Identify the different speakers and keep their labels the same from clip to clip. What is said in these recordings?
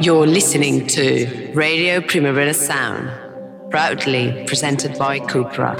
Speaker 1: You're listening to Radio Primavera Sound, proudly presented by Cupra.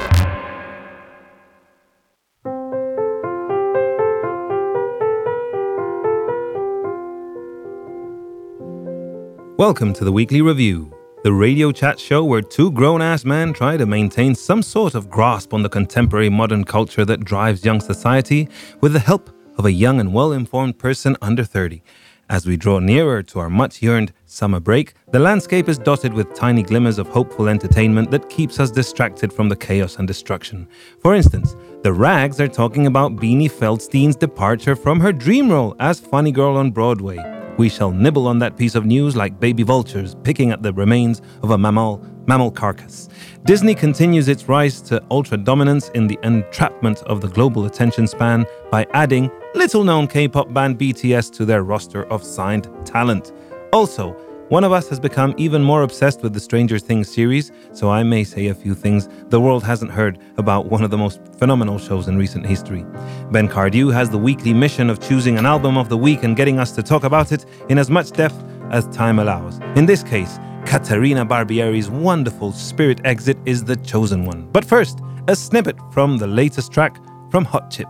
Speaker 2: Welcome to the Weekly Review, the radio chat show where two grown ass men try to maintain some sort of grasp on the contemporary modern culture that drives young society with the help of a young and well informed person under 30. As we draw nearer to our much yearned summer break, the landscape is dotted with tiny glimmers of hopeful entertainment that keeps us distracted from the chaos and destruction. For instance, the Rags are talking about Beanie Feldstein's departure from her dream role as Funny Girl on Broadway. We shall nibble on that piece of news like baby vultures picking at the remains of a mammal mammal carcass. Disney continues its rise to ultra dominance in the entrapment of the global attention span by adding little known K pop band BTS to their roster of signed talent. Also, one of us has become even more obsessed with the Stranger Things series, so I may say a few things the world hasn't heard about one of the most phenomenal shows in recent history. Ben Cardew has the weekly mission of choosing an album of the week and getting us to talk about it in as much depth as time allows. In this case, Caterina Barbieri's wonderful Spirit Exit is the chosen one. But first, a snippet from the latest track from Hot Chip.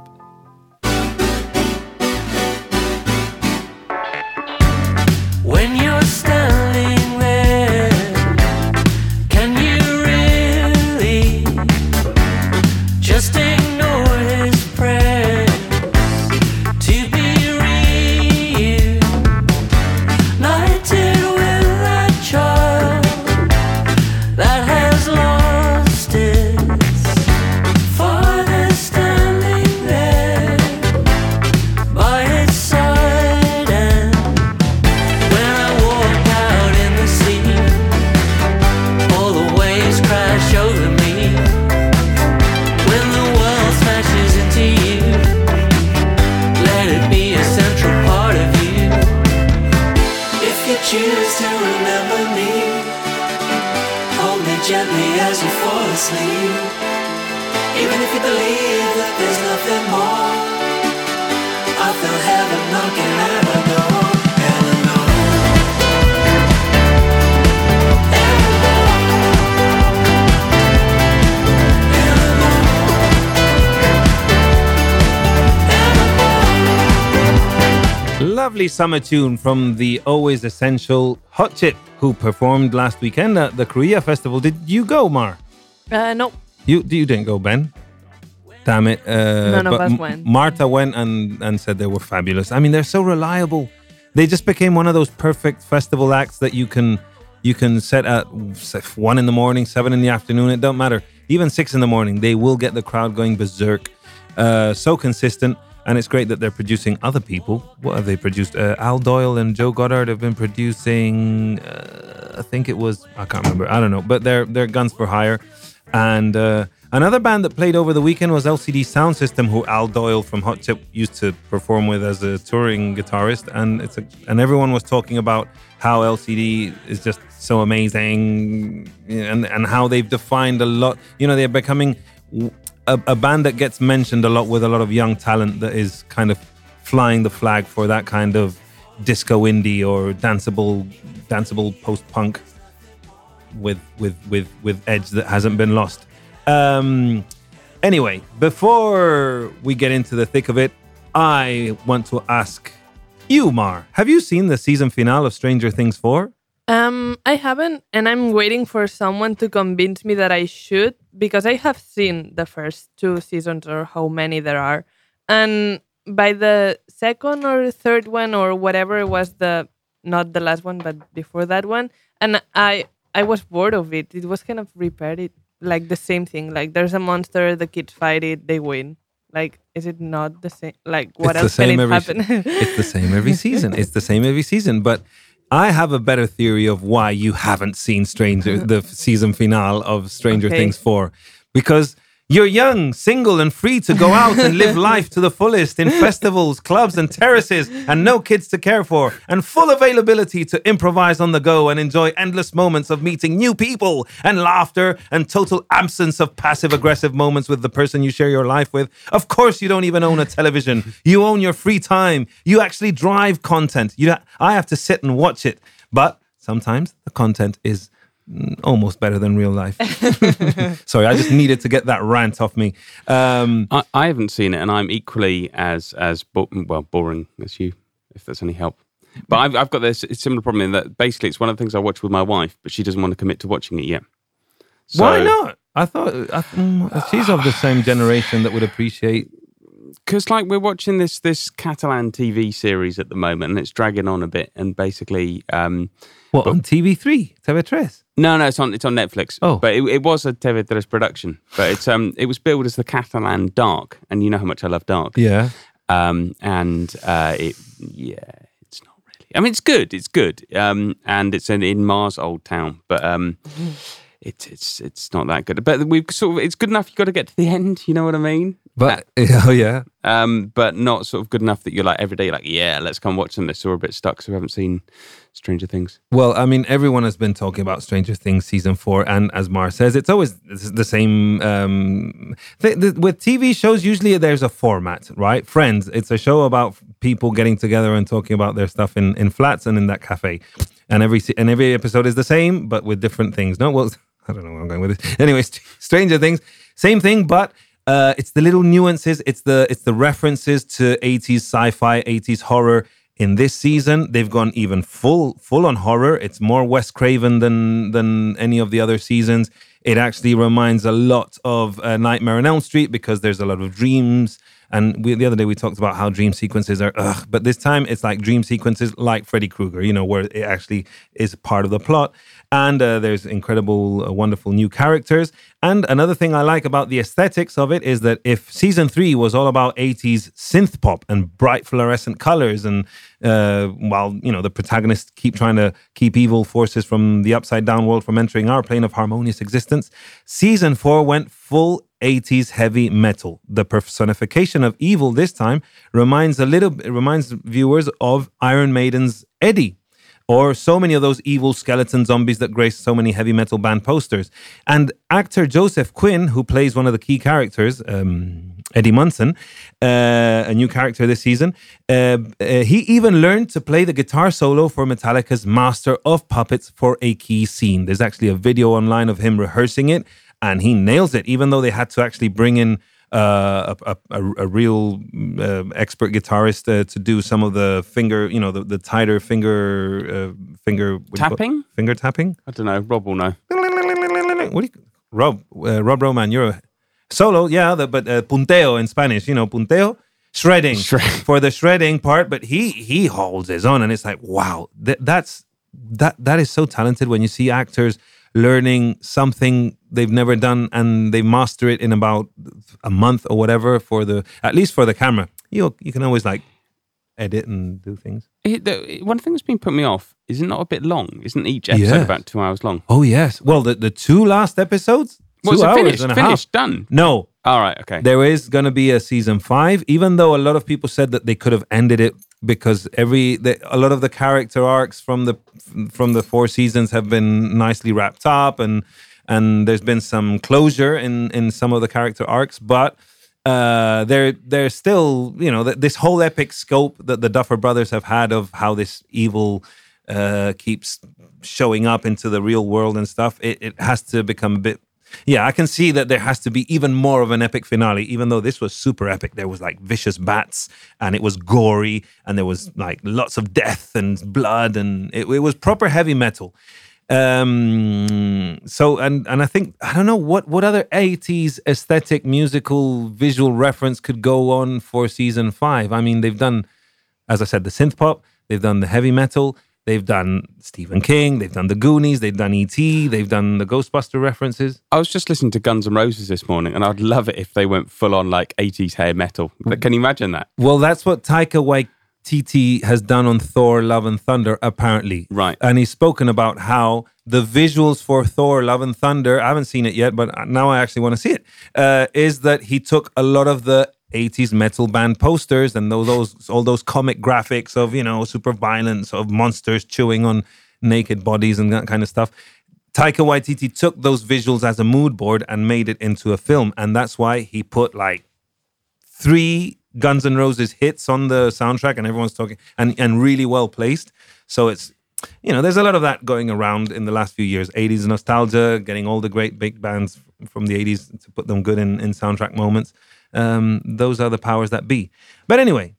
Speaker 2: Lovely summer tune from the always essential Hot Chip, who performed last weekend at the Cruïlla Festival. Did you go, Mar?
Speaker 3: Uh, no,
Speaker 2: You you didn't go, Ben. Damn it! Uh,
Speaker 3: None of us went.
Speaker 2: Marta went and and said they were fabulous. I mean, they're so reliable. They just became one of those perfect festival acts that you can you can set at one in the morning, seven in the afternoon. It don't matter. Even six in the morning, they will get the crowd going berserk. Uh, so consistent, and it's great that they're producing other people. What have they produced? Uh, Al Doyle and Joe Goddard have been producing. Uh, I think it was I can't remember. I don't know, but they're they're guns for hire. And uh, another band that played over the weekend was LCD Sound System, who Al Doyle from Hot Chip used to perform with as a touring guitarist. And it's a, and everyone was talking about how LCD is just so amazing, and and how they've defined a lot. You know, they're becoming a, a band that gets mentioned a lot with a lot of young talent that is kind of flying the flag for that kind of disco indie or danceable danceable post punk with with with with edge that hasn't been lost. Um, anyway, before we get into the thick of it, I want to ask you, Mar, have you seen the season finale of Stranger Things 4?
Speaker 3: um, I haven't, and I'm waiting for someone to convince me that I should because I have seen the first two seasons or how many there are, and by the second or third one or whatever it was the not the last one but before that one, and I I was bored of it. It was kind of repetitive, like the same thing. Like there's a monster, the kids fight it, they win. Like, is it not the same? Like, what
Speaker 2: it's
Speaker 3: else
Speaker 2: the same
Speaker 3: can it
Speaker 2: every
Speaker 3: happen?
Speaker 2: it's the same every season. It's the same every season. But I have a better theory of why you haven't seen Stranger the season finale of Stranger
Speaker 3: Okay.
Speaker 2: Things 4. Because you're young, single, and free to go out and live life to the fullest in festivals, clubs, and terraces, and no kids to care for, and full availability to improvise on the go and enjoy endless moments of meeting new people and laughter and total absence of passive aggressive moments with the person you share your life with. Of course, you don't even own a television. You own your free time. You actually drive content. You, I have to sit and watch it. But sometimes the content is almost better than real life. Sorry, I just needed to get that rant off me. Um,
Speaker 4: I, I haven't seen it, and I'm equally as as bo- well boring as you, if that's any help. But I've, I've got this similar problem in that basically it's one of the things I watch with my wife, but she doesn't want to commit to watching it yet. So,
Speaker 2: why not? I thought I, mm, she's of the same generation that would appreciate.
Speaker 4: Because like we're watching this this Catalan TV series at the moment, and it's dragging on a bit, and basically, um,
Speaker 2: What on TV3, TV3?
Speaker 4: no, no, it's on it's on Netflix.
Speaker 2: Oh.
Speaker 4: but it, it was a TV3 production, but it's um it was billed as the Catalan Dark, and you know how much I love Dark.
Speaker 2: Yeah.
Speaker 4: um, and uh, it yeah, it's not really. I mean, it's good. It's good, um, and it's in, in Mars Old Town, but um, it's it's it's not that good. But we've sort of it's good enough. You have got to get to the end. You know what I mean?
Speaker 2: But oh yeah,
Speaker 4: Um, but not sort of good enough that you're like every day, like yeah, let's come watch them. this. Or a bit stuck, so we haven't seen Stranger Things.
Speaker 2: Well, I mean, everyone has been talking about Stranger Things season four, and as Mar says, it's always the same. Um, th- th- with TV shows, usually there's a format, right? Friends, it's a show about people getting together and talking about their stuff in, in flats and in that cafe, and every se- and every episode is the same, but with different things. No, well, I don't know where I'm going with this. Anyways, Stranger Things, same thing, but. Uh, it's the little nuances. It's the it's the references to 80s sci-fi, 80s horror. In this season, they've gone even full full on horror. It's more Wes Craven than than any of the other seasons. It actually reminds a lot of uh, Nightmare on Elm Street because there's a lot of dreams. And we, the other day we talked about how dream sequences are, ugh, but this time it's like dream sequences like Freddy Krueger, you know, where it actually is part of the plot. And uh, there's incredible, uh, wonderful new characters. And another thing I like about the aesthetics of it is that if season three was all about 80s synth pop and bright fluorescent colors, and uh, while you know the protagonists keep trying to keep evil forces from the upside down world from entering our plane of harmonious existence, season four went full 80s heavy metal. The personification of evil this time reminds a little it reminds viewers of Iron Maiden's Eddie or so many of those evil skeleton zombies that grace so many heavy metal band posters. And actor Joseph Quinn, who plays one of the key characters, um, Eddie Munson, uh, a new character this season, uh, uh, he even learned to play the guitar solo for Metallica's Master of Puppets for a key scene. There's actually a video online of him rehearsing it, and he nails it, even though they had to actually bring in uh, a, a, a real uh, expert guitarist uh, to do some of the finger, you know, the, the tighter finger, uh, finger what do you call-
Speaker 4: Tapping?
Speaker 2: finger tapping.
Speaker 4: I don't know. Rob will know.
Speaker 2: What do you, Rob, uh, Rob Roman, you're a solo, yeah, the, but uh, punteo in Spanish, you know, punteo, shredding
Speaker 4: Shred-
Speaker 2: for the shredding part. But he he holds his own, and it's like, wow, that, that's that that is so talented when you see actors learning something they've never done and they master it in about a month or whatever for the at least for the camera. You you can always like edit and do things.
Speaker 4: It, the, one thing that's been put me off is it not a bit long? Isn't each episode
Speaker 2: Yes.
Speaker 4: about two hours long?
Speaker 2: Oh yes, well the the two last episodes,
Speaker 4: Well,
Speaker 2: two hours
Speaker 4: finished?
Speaker 2: and a
Speaker 4: Finished?
Speaker 2: half.
Speaker 4: Done?
Speaker 2: No,
Speaker 4: All right. Okay.
Speaker 2: There is going to be a season five, even though a lot of people said that they could have ended it because every the, a lot of the character arcs from the from the four seasons have been nicely wrapped up, and and there's been some closure in in some of the character arcs, but. Uh, there, there's still, you know, th- this whole epic scope that the Duffer Brothers have had of how this evil uh, keeps showing up into the real world and stuff. It, it has to become a bit yeah, I can see that there has to be even more of an epic finale, even though this was super epic. There was like vicious bats and it was gory and there was like lots of death and blood and it, it was proper heavy metal. Um, so and and I think I don't know what what other 80s aesthetic musical visual reference could go on for season five. I mean, they've done, as I said, the synth pop, they've done the heavy metal, They've done Stephen King, they've done the Goonies, they've done E.T., they've done the Ghostbuster references.
Speaker 4: I was just listening to Guns N' Roses this morning, and I'd love it if they went full on like 80s hair metal. But Can you imagine that?
Speaker 2: Well, that's what Taika Waititi has done on Thor: Love and Thunder, apparently.
Speaker 4: Right.
Speaker 2: And he's spoken about how the visuals for Thor: Love and Thunder. I haven't seen it yet, but now I actually want to see it. Uh, is that he took a lot of the 80s metal band posters and those, those all those comic graphics of you know super violence of monsters chewing on naked bodies and that kind of stuff. Taika Waititi took those visuals as a mood board and made it into a film, and that's why he put like three Guns N' Roses hits on the soundtrack, and everyone's talking and and really well placed. So it's you know, there's a lot of that going around in the last few years. 80s nostalgia, getting all the great big bands from the 80s to put them good in, in soundtrack moments. Um, those are the powers that be. But anyway,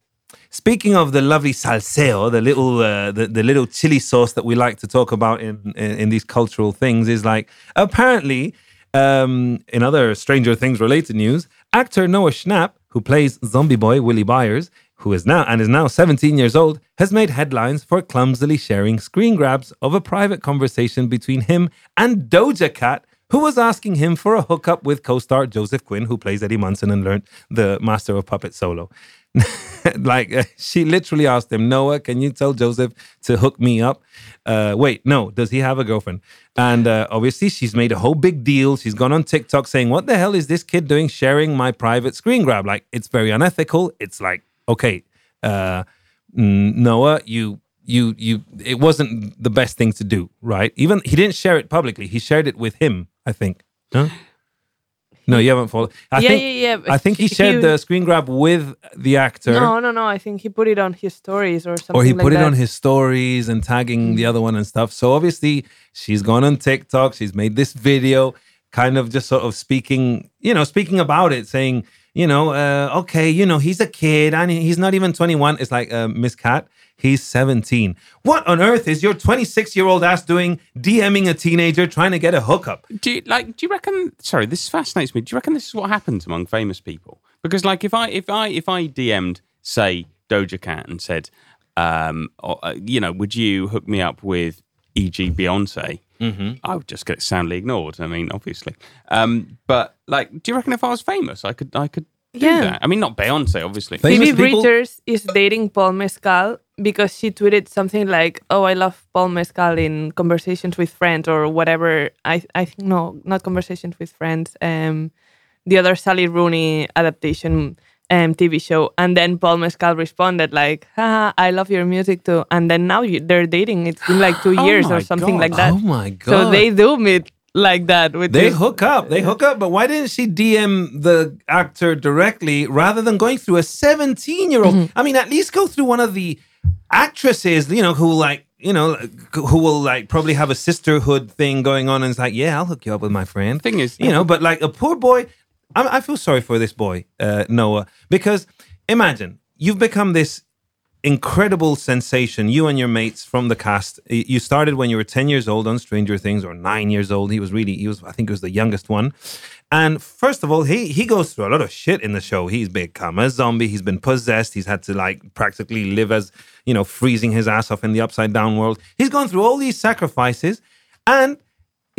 Speaker 2: Speaking of the lovely salseo, the little uh, the, the little chili sauce that we like to talk about in in, in these cultural things, is like apparently um, in other Stranger Things related news, actor Noah Schnapp, who plays Zombie Boy Willie Byers, who is now and is now 17 years old, has made headlines for clumsily sharing screen grabs of a private conversation between him and Doja Cat, who was asking him for a hookup with co-star Joseph Quinn, who plays Eddie Munson and learned the Master of Puppet solo. like uh, she literally asked him, Noah, can you tell Joseph to hook me up? Uh, wait, no, does he have a girlfriend? And uh, obviously, she's made a whole big deal. She's gone on TikTok saying, "What the hell is this kid doing sharing my private screen grab? Like, it's very unethical. It's like, okay, uh, Noah, you." You, you, it wasn't the best thing to do, right? Even he didn't share it publicly. He shared it with him, I think. No, no, you haven't followed. I
Speaker 3: Yeah,
Speaker 2: think,
Speaker 3: yeah, yeah,
Speaker 2: I think he shared
Speaker 3: he-
Speaker 2: the screen grab with the actor.
Speaker 3: No, no, no. I think he put it on his stories or something.
Speaker 2: or he
Speaker 3: like
Speaker 2: put it on his stories and tagging the other one and stuff. So obviously she's gone on TikTok. She's made this video, kind of just sort of speaking, you know, speaking about it, saying, you know, uh, okay, you know, he's a kid and he's not even 21. It's like uh, Miss Cat, he's 17. What on earth is your 26 year old ass doing, DMing a teenager trying to get a hookup?
Speaker 4: Do you, like? Do you reckon? Sorry, this fascinates me. Do you reckon this is what happens among famous people? Because like, if I if I if I DM'd say Doja Cat and said, um, or, uh, you know, would you hook me up with e.g. Beyonce? Mm-hmm. I would just get soundly ignored. I mean, obviously. Um, but like, do you reckon if I was famous, I could I could do
Speaker 3: Yeah.
Speaker 4: that? I mean, not Beyonce, obviously.
Speaker 2: Famous
Speaker 3: Phoebe
Speaker 2: people-
Speaker 3: Bridgers is dating Paul Mescal because she tweeted something like, "Oh, I love Paul Mescal in Conversations with Friends or whatever." I I think no, not Conversations with Friends. Um, the other Sally Rooney adaptation um TV show, and then Paul Mescal responded like, Haha, "I love your music too." And then now you, they're dating. It's been like two
Speaker 4: Oh
Speaker 3: years
Speaker 4: my
Speaker 3: or something
Speaker 4: God.
Speaker 3: like that.
Speaker 2: Oh my God.
Speaker 3: So they do meet like that with
Speaker 2: They
Speaker 3: this-
Speaker 2: hook up. They hook up. But why didn't she DM the actor directly rather than going through a 17 year old? I mean, at least go through one of the actresses, you know, who like, you know, who will like probably have a sisterhood thing going on and it's like, yeah, I'll hook you up with my friend.
Speaker 4: Thing is-
Speaker 2: you know, but like a poor boy, I, I feel sorry for this boy, uh, Noah, because imagine you've become this incredible sensation. You and your mates from the cast you started when you were 10 years old on Stranger Things or nine years old. He was really, he was, I think he was the youngest one. And first of all, he he goes through a lot of shit in the show. He's become a zombie. He's been possessed. He's had to like practically live as, you know, freezing his ass off in the upside down world. He's gone through all these sacrifices. And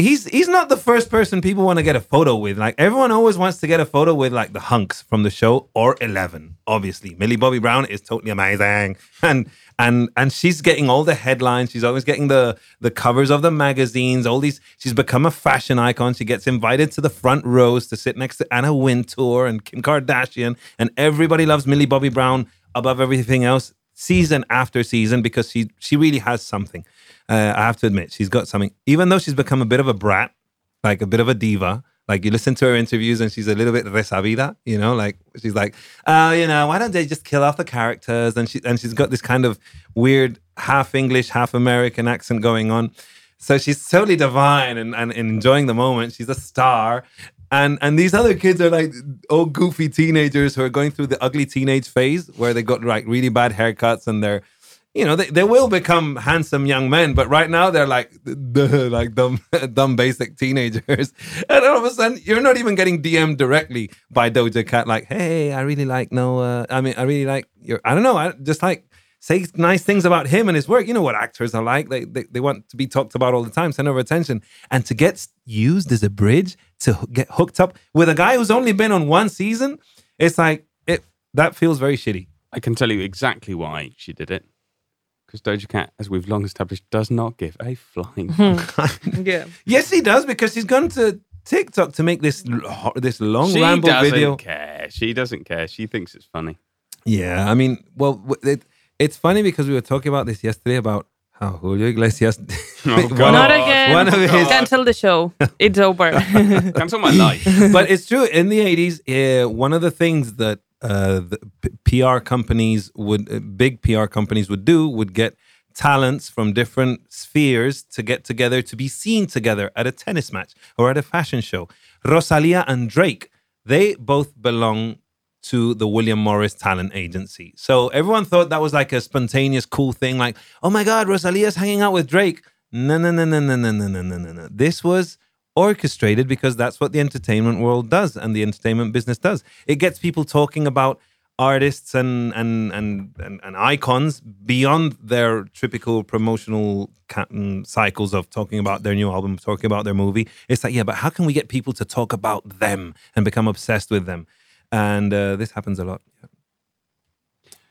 Speaker 2: he's he's not the first person people want to get a photo with. Like everyone always wants to get a photo with like the hunks from the show or Eleven. Obviously, Millie Bobby Brown is totally amazing, and and and she's getting all the headlines. She's always getting the the covers of the magazines. All these. She's become a fashion icon. She gets invited to the front rows to sit next to Anna Wintour and Kim Kardashian, and everybody loves Millie Bobby Brown above everything else. Season after season, because she she really has something. Uh, I have to admit, she's got something. Even though she's become a bit of a brat, like a bit of a diva. Like you listen to her interviews and she's a little bit resabida, you know, like she's like, oh, you know, why don't they just kill off the characters? And she and she's got this kind of weird half English, half American accent going on. So she's totally divine and, and, and enjoying the moment. She's a star. And and these other kids are like old goofy teenagers who are going through the ugly teenage phase where they got like really bad haircuts and they're you know, they, they will become handsome young men, but right now they're like like dumb dumb basic teenagers. And all of a sudden you're not even getting DM'd directly by Doja Cat like, hey, I really like Noah. I mean, I really like your I don't know, I just like say nice things about him and his work. You know what actors are like. They, they they want to be talked about all the time, center of attention. And to get used as a bridge to get hooked up with a guy who's only been on one season, it's like it that feels very shitty.
Speaker 4: I can tell you exactly why she did it. Because Doja Cat, as we've long established, does not give a flying. Hmm.
Speaker 3: yeah.
Speaker 2: Yes, he does because he's gone to TikTok to make this l- this long
Speaker 4: she
Speaker 2: ramble video.
Speaker 4: She doesn't care. She doesn't care. She thinks it's funny.
Speaker 2: Yeah, I mean, well, it, it's funny because we were talking about this yesterday about how Julio Iglesias.
Speaker 4: Oh,
Speaker 2: one
Speaker 3: Not
Speaker 2: of-
Speaker 3: again.
Speaker 2: one of his-
Speaker 3: Cancel the show. It's over.
Speaker 4: Cancel my life.
Speaker 2: but it's true. In the eighties, uh, one of the things that uh, the P- PR companies would, uh, big PR companies would do, would get talents from different spheres to get together to be seen together at a tennis match or at a fashion show. Rosalia and Drake, they both belong to the William Morris Talent Agency. So everyone thought that was like a spontaneous, cool thing, like, oh my God, Rosalia's hanging out with Drake. No, no, no, no, no, no, no, no, no, no. This was orchestrated because that's what the entertainment world does and the entertainment business does. It gets people talking about artists and and and and, and icons beyond their typical promotional mm, cycles of talking about their new album, talking about their movie. It's like, yeah, but how can we get people to talk about them and become obsessed with them? And uh, this happens a lot.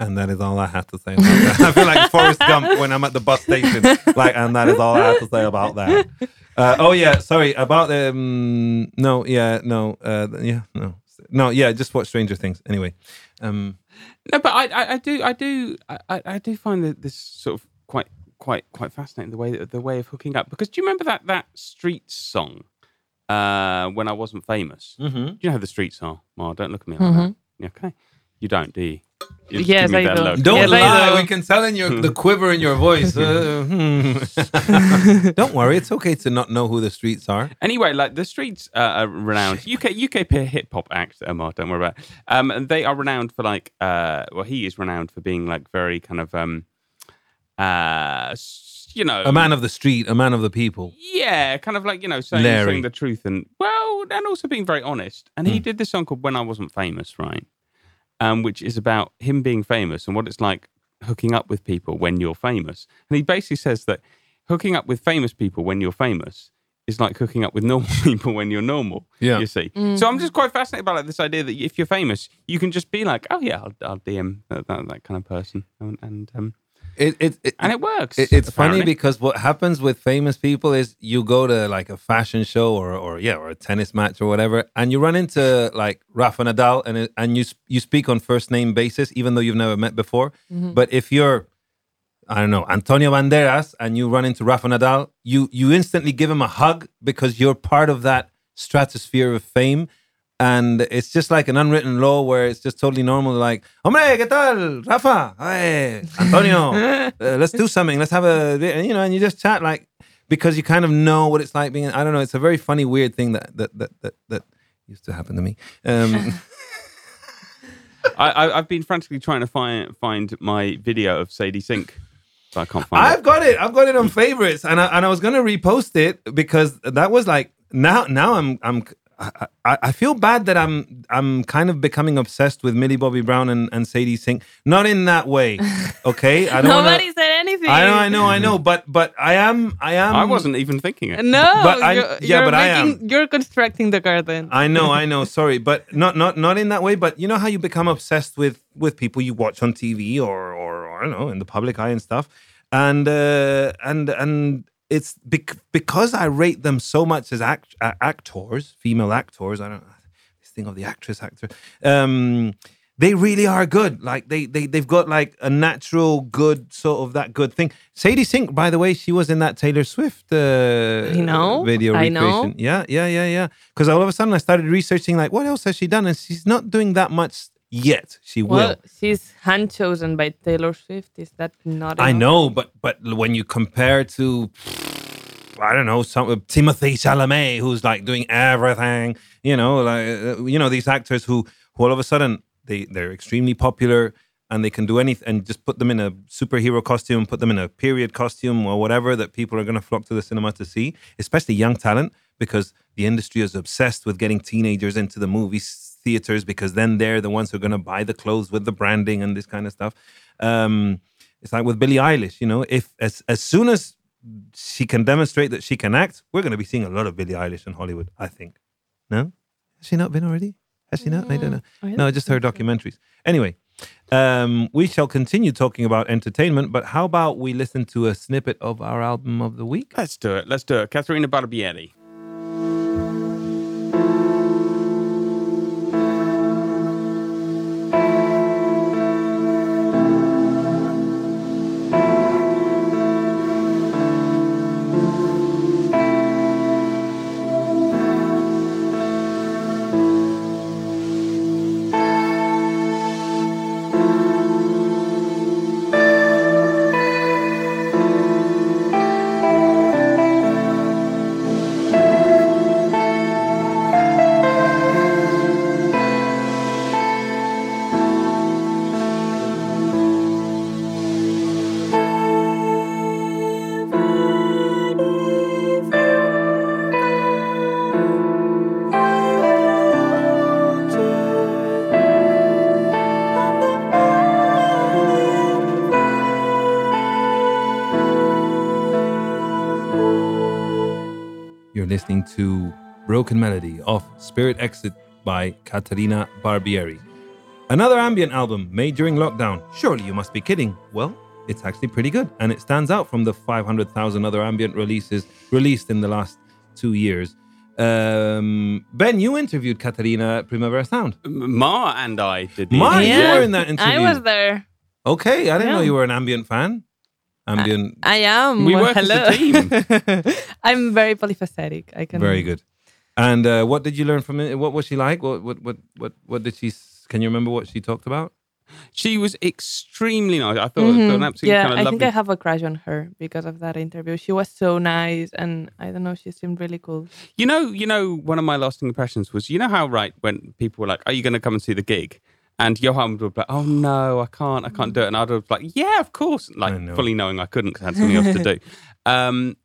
Speaker 2: And that is all I have to say. I feel like Forrest Gump when I'm at the bus station. Like, and that is all I have to say about that. Uh, oh yeah, sorry about the um, no, yeah, no, uh, yeah, no, no, yeah. Just watch Stranger Things anyway. Um,
Speaker 4: No, but I, I, I do, I do, I, I do find that this sort of quite, quite, quite fascinating the way the way of hooking up. Because do you remember that that Streets song? Uh, when I wasn't famous.
Speaker 2: mhm.
Speaker 4: Do you know how the Streets are? Well, don't look at me like that. Okay, you don't, do you? You just
Speaker 3: Yes,
Speaker 4: give me that
Speaker 3: do.
Speaker 4: look.
Speaker 2: Don't
Speaker 3: Yes, I
Speaker 2: lie.
Speaker 3: do.
Speaker 2: We can tell in your the quiver in your voice. Uh, hmm. Don't worry. It's okay to not know who the streets are.
Speaker 4: Anyway, like the streets uh, are renowned UK UK hip hop act, Omar. Don't worry about. It. Um, and they are renowned for like, uh, well, he is renowned for being like very kind of, um, uh, s- you know,
Speaker 2: A man of the street, a man of the people.
Speaker 4: yeah, kind of like you know saying,
Speaker 2: Larry.
Speaker 4: saying the truth and well, and also being very honest. And he did this song called "When I Wasn't Famous," right? Um, which is about him being famous and what it's like hooking up with people when you're famous. And he basically says that hooking up with famous people when you're famous is like hooking up with normal people when you're normal.
Speaker 2: Yeah.
Speaker 4: you see. So I'm just quite fascinated by like this idea that if you're famous, you can just be like, oh yeah, I'll, I'll DM that, that, that kind of person, and and, um,
Speaker 2: It, it, it,
Speaker 4: and it works.
Speaker 2: It- it's funny because what happens with famous people is you go to like a fashion show or or yeah or a tennis match or whatever, and you run into like Rafa Nadal, and and you you speak on first name basis, even though you've never met before. Mm-hmm. But if you're I don't know Antonio Banderas and you run into Rafa Nadal, you you instantly give him a hug because you're part of that stratosphere of fame. And it's just like an unwritten law where it's just totally normal. Like, hombre, ¿qué tal? Rafa, hey, Antonio, uh, let's do something. Let's have a, you know, and you just chat like, because you kind of know what it's like being, I don't know, it's a very funny, weird thing that, that, that, that, that used to happen to me. Um,
Speaker 4: I, I, I've been frantically trying to find find my video of Sadie Sink, but I can't find it.
Speaker 2: I've
Speaker 4: it.
Speaker 2: got it. I've got it on favorites, and I, and I was gonna repost it because that was like now now I'm I'm I, I I feel bad that I'm I'm kind of becoming obsessed with Millie Bobby Brown and, and Sadie Sink. Not in that way, okay? I don't
Speaker 3: Nobody
Speaker 2: wanna,
Speaker 3: said anything.
Speaker 2: I know, I know, I know, but but I am I am
Speaker 4: I wasn't even thinking it.
Speaker 3: No,
Speaker 2: But I-
Speaker 3: you're,
Speaker 2: yeah,
Speaker 3: you're
Speaker 2: but I
Speaker 3: making,
Speaker 2: am.
Speaker 3: You're constructing the garden.
Speaker 2: I know, I know. Sorry, but not not not in that way. But you know how you become obsessed with with people you watch on TV or or, or I don't know in the public eye and stuff, and uh, and and it's bec- because I rate them so much as act- uh, actors, female actors. I don't this thing of the actress actor. Um, they really are good. Like they they they've got like a natural good sort of that good thing. Sadie Sink, by the way, she was in that Taylor Swift uh,
Speaker 3: I know,
Speaker 2: video
Speaker 3: I know.
Speaker 2: Yeah, yeah, yeah, yeah. Because all of a sudden I started researching like what else has she done, and she's not doing that much yet. She
Speaker 3: well,
Speaker 2: will.
Speaker 3: she's hand chosen by Taylor Swift. Is that not?
Speaker 2: I
Speaker 3: enough?
Speaker 2: know, but but when you compare to I don't know some Timothée Chalamet, who's like doing everything, you know, like uh, you know these actors who who all of a sudden they they're extremely popular and they can do anything and just put them in a superhero costume, put them in a period costume or whatever that people are going to flock to the cinema to see, especially young talent because the industry is obsessed with getting teenagers into the movie theaters because then they're the ones who are going to buy the clothes with the branding and this kind of stuff. Um, it's like with Billie Eilish, you know, if as as soon as she can demonstrate that she can act, we're going to be seeing a lot of Billie Eilish in Hollywood. I think. No, has she not been already? Has she not? I don't know.
Speaker 3: I
Speaker 2: No,
Speaker 3: don't
Speaker 2: just her documentaries. Anyway, um, we shall continue talking about entertainment, but how about we listen to a snippet of our album of the week?
Speaker 4: Let's do it. Let's do it. Caterina Barbieri.
Speaker 2: Spirit Exit by Caterina Barbieri. Another ambient album made during lockdown. Surely you must be kidding. Well, it's actually pretty good, and it stands out from the 500,000 other ambient releases released in the last two years. Um, ben, you interviewed Caterina at Primavera Sound.
Speaker 4: Ma and I did the
Speaker 2: Ma,
Speaker 4: interview.
Speaker 2: you were in that interview.
Speaker 3: I was there.
Speaker 2: Okay, I didn't know you were an ambient fan. Ambient,
Speaker 3: I am.
Speaker 4: We
Speaker 3: Well,
Speaker 4: work as a team.
Speaker 3: I'm very polyphacetic. I can.
Speaker 2: very good. And uh, what did you learn from it? What was she like? What what what what what did she? Can you remember what she talked about?
Speaker 4: She was extremely nice. I thought, thought an absolutely
Speaker 3: Mm-hmm. Yeah,
Speaker 4: kind of
Speaker 3: I
Speaker 4: lovely.
Speaker 3: think I have a crush on her because of that interview. She was so nice, and I don't know, she seemed really cool.
Speaker 4: You know, you know, one of my lasting impressions was, you know how right when people were like, "Are you going to come and see the gig?" And Johan would be like, "Oh no, I can't, I can't do it." And I'd be like, "Yeah, of course," like
Speaker 2: know.
Speaker 4: fully knowing I couldn't because I had something else to do. Um,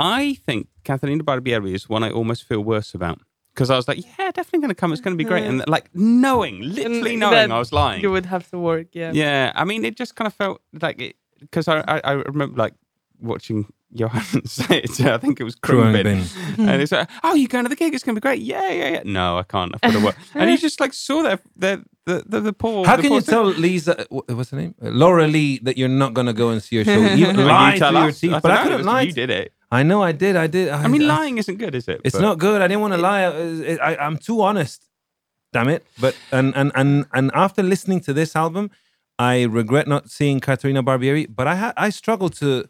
Speaker 4: I think Caterina Barbieri is one I almost feel worse about because I was like, "Yeah, definitely going to come. It's going to be great," and like knowing, literally
Speaker 3: And
Speaker 4: knowing, I was lying.
Speaker 3: You would have to work, yeah.
Speaker 4: Yeah, I mean, it just kind of felt like it because I, I I remember like watching Johan say it. To, I think it was
Speaker 2: Crew and
Speaker 4: Krumbin, and it's like, "Oh, you going to the gig? It's going to be great." Yeah, yeah, yeah. No, I can't. I've got to work. and you just like saw their the the the, the poor.
Speaker 2: How
Speaker 4: the
Speaker 2: can
Speaker 4: poor
Speaker 2: you
Speaker 4: thing.
Speaker 2: tell Lisa? What's her name? Uh, Laura Lee that you're not going to go and see her show? You
Speaker 4: Well,
Speaker 2: lie
Speaker 4: you tell
Speaker 2: through your
Speaker 4: us.
Speaker 2: teeth,
Speaker 4: I
Speaker 2: but I couldn't lie.
Speaker 4: You did it.
Speaker 2: I know I did. I did.
Speaker 4: I mean, lying isn't good, is it?
Speaker 2: It's
Speaker 4: But-
Speaker 2: not good. I didn't want to lie. I, I, I'm too honest. Damn it. But and and and and after listening to this album, I regret not seeing Caterina Barbieri. But I ha- I struggle to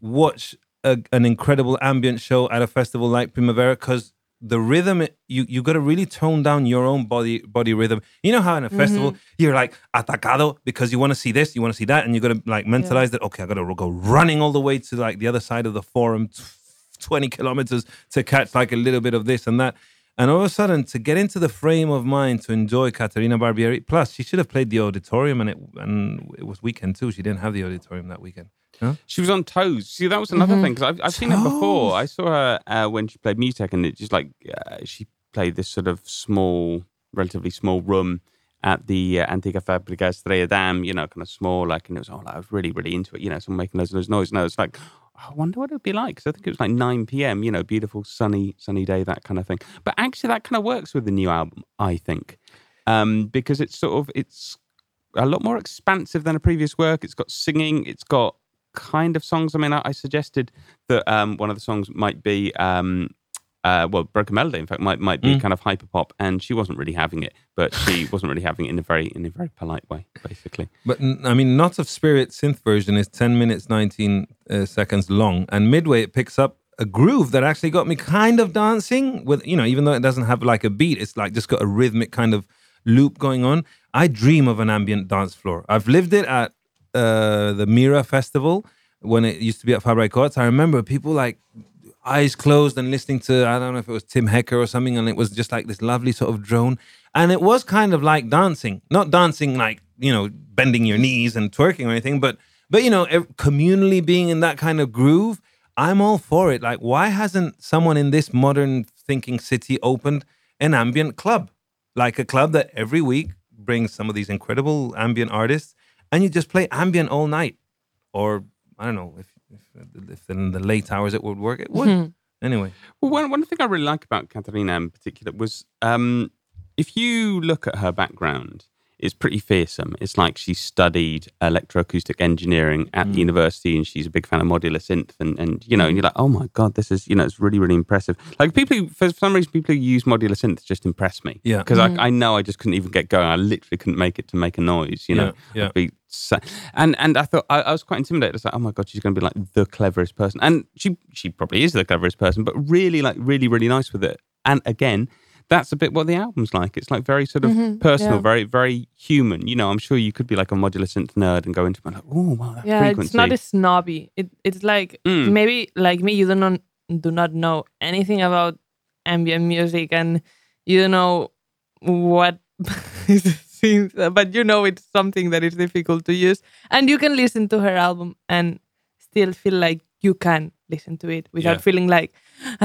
Speaker 2: watch a, an incredible ambient show at a festival like Primavera because the rhythm you you got to really tone down your own body body rhythm. You know how in a festival mm-hmm. you're like atacado because you want to see this, you want to see that, and you got to like mentalize that. Okay, I got to go running all the way to like the other side of the forum. t- 20 kilometers to catch like a little bit of this and that. And all of a sudden, to get into the frame of mind to enjoy Caterina Barbieri, plus she should have played the auditorium and it and it was weekend too. She didn't have the auditorium that weekend. No?
Speaker 4: She was on toes. See, that was another
Speaker 2: Mm-hmm.
Speaker 4: thing because I've, I've seen it before. I saw her uh, when she played music, and it just like uh, she played this sort of small, relatively small room at the uh, Antiga Fàbrica Estrella Damm. You know, kind of small, like, and it was all. I was really, really into it. You know, someone making loads of those noise. And I was like, I wonder what it would be like. Because I think it was like 9 p.m. You know, beautiful sunny, sunny day, that kind of thing. But actually, that kind of works with the new album. I think um, because it's sort of it's a lot more expansive than a previous work. It's got singing. It's got kind of songs. I mean, I, I suggested that um, one of the songs might be, um, uh, well, Broken Melody. In fact, might might be
Speaker 2: Mm.
Speaker 4: kind of hyper pop, and she wasn't really having it. But she wasn't really having it in a very in a very polite way, basically.
Speaker 2: But I mean, Knots of Spirit synth version is 10 minutes, 19 uh, seconds long. And midway, it picks up a groove that actually got me kind of dancing with, you know, even though it doesn't have like a beat, it's like just got a rhythmic kind of loop going on. I dream of an ambient dance floor. I've lived it at uh, the Mira Festival when it used to be at Fabra i Coats. I remember people like eyes closed and listening to I don't know if it was Tim Hecker or something, and it was just like this lovely sort of drone, and it was kind of like dancing, not dancing like you know bending your knees and twerking or anything, but but you know communally being in that kind of groove. I'm all for it. Like, why hasn't someone in this modern thinking city opened an ambient club, like a club that every week brings some of these incredible ambient artists, and you just play ambient all night, or I don't know if if, if in the late hours it would work. It would. Hmm. Anyway,
Speaker 4: Well, one, one thing I really like about Caterina in particular was um, if you look at her background, it's pretty fearsome. It's like she studied electroacoustic engineering at the university and she's a big fan of modular synth. And, and you know, and you're like, oh my God, this is, you know, it's really, really impressive. Like people who, for some reason, people who use modular synth just impress me.
Speaker 2: Yeah.
Speaker 4: Because I, hmm. I know I just couldn't even get going. I literally couldn't make it to make a noise, you know.
Speaker 2: Yeah, yeah.
Speaker 4: I'd be sa- and and I thought I, I was quite intimidated. I was like, oh my god, she's going to be like the cleverest person, and she she probably is the cleverest person, but really like really really nice with it. And again, that's a bit what the album's like. It's like very sort of personal,
Speaker 3: yeah.
Speaker 4: very very human. You know, I'm sure you could be like a modular synth nerd and go into it like, oh wow, that
Speaker 3: yeah,
Speaker 4: frequency.
Speaker 3: it's not as snobby. It it's like
Speaker 4: Mm.
Speaker 3: maybe like me, you do not do not know anything about ambient music, and you don't know what it seems, but you know it's something that is difficult to use, and you can listen to her album and still feel like you can listen to it without
Speaker 2: Yeah.
Speaker 3: feeling like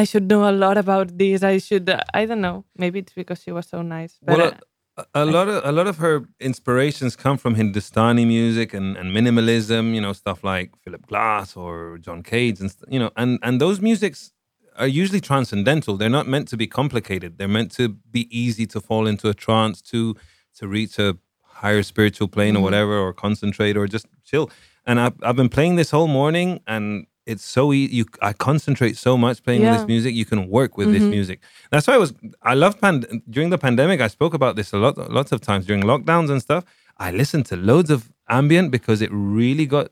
Speaker 3: I should know a lot about this. I should. Uh, I don't know. Maybe it's because she was so nice. But
Speaker 2: well,
Speaker 3: uh,
Speaker 2: a lot of a lot of her inspirations come from Hindustani music and, and minimalism, you know, stuff like Philip Glass or John Cage and you know, and and those musics are usually transcendental. They're not meant to be complicated. They're meant to be easy to fall into a trance to to reach a higher spiritual plane or mm-hmm. whatever or concentrate or just chill. And I've I've been playing this whole morning and it's so easy. You, I concentrate so much playing with
Speaker 3: Yeah.
Speaker 2: this music. You can work with this mm-hmm. music. That's why I was. I love pand- during the pandemic. I spoke about this a lot, lots of times during lockdowns and stuff. I listened to loads of ambient because it really got.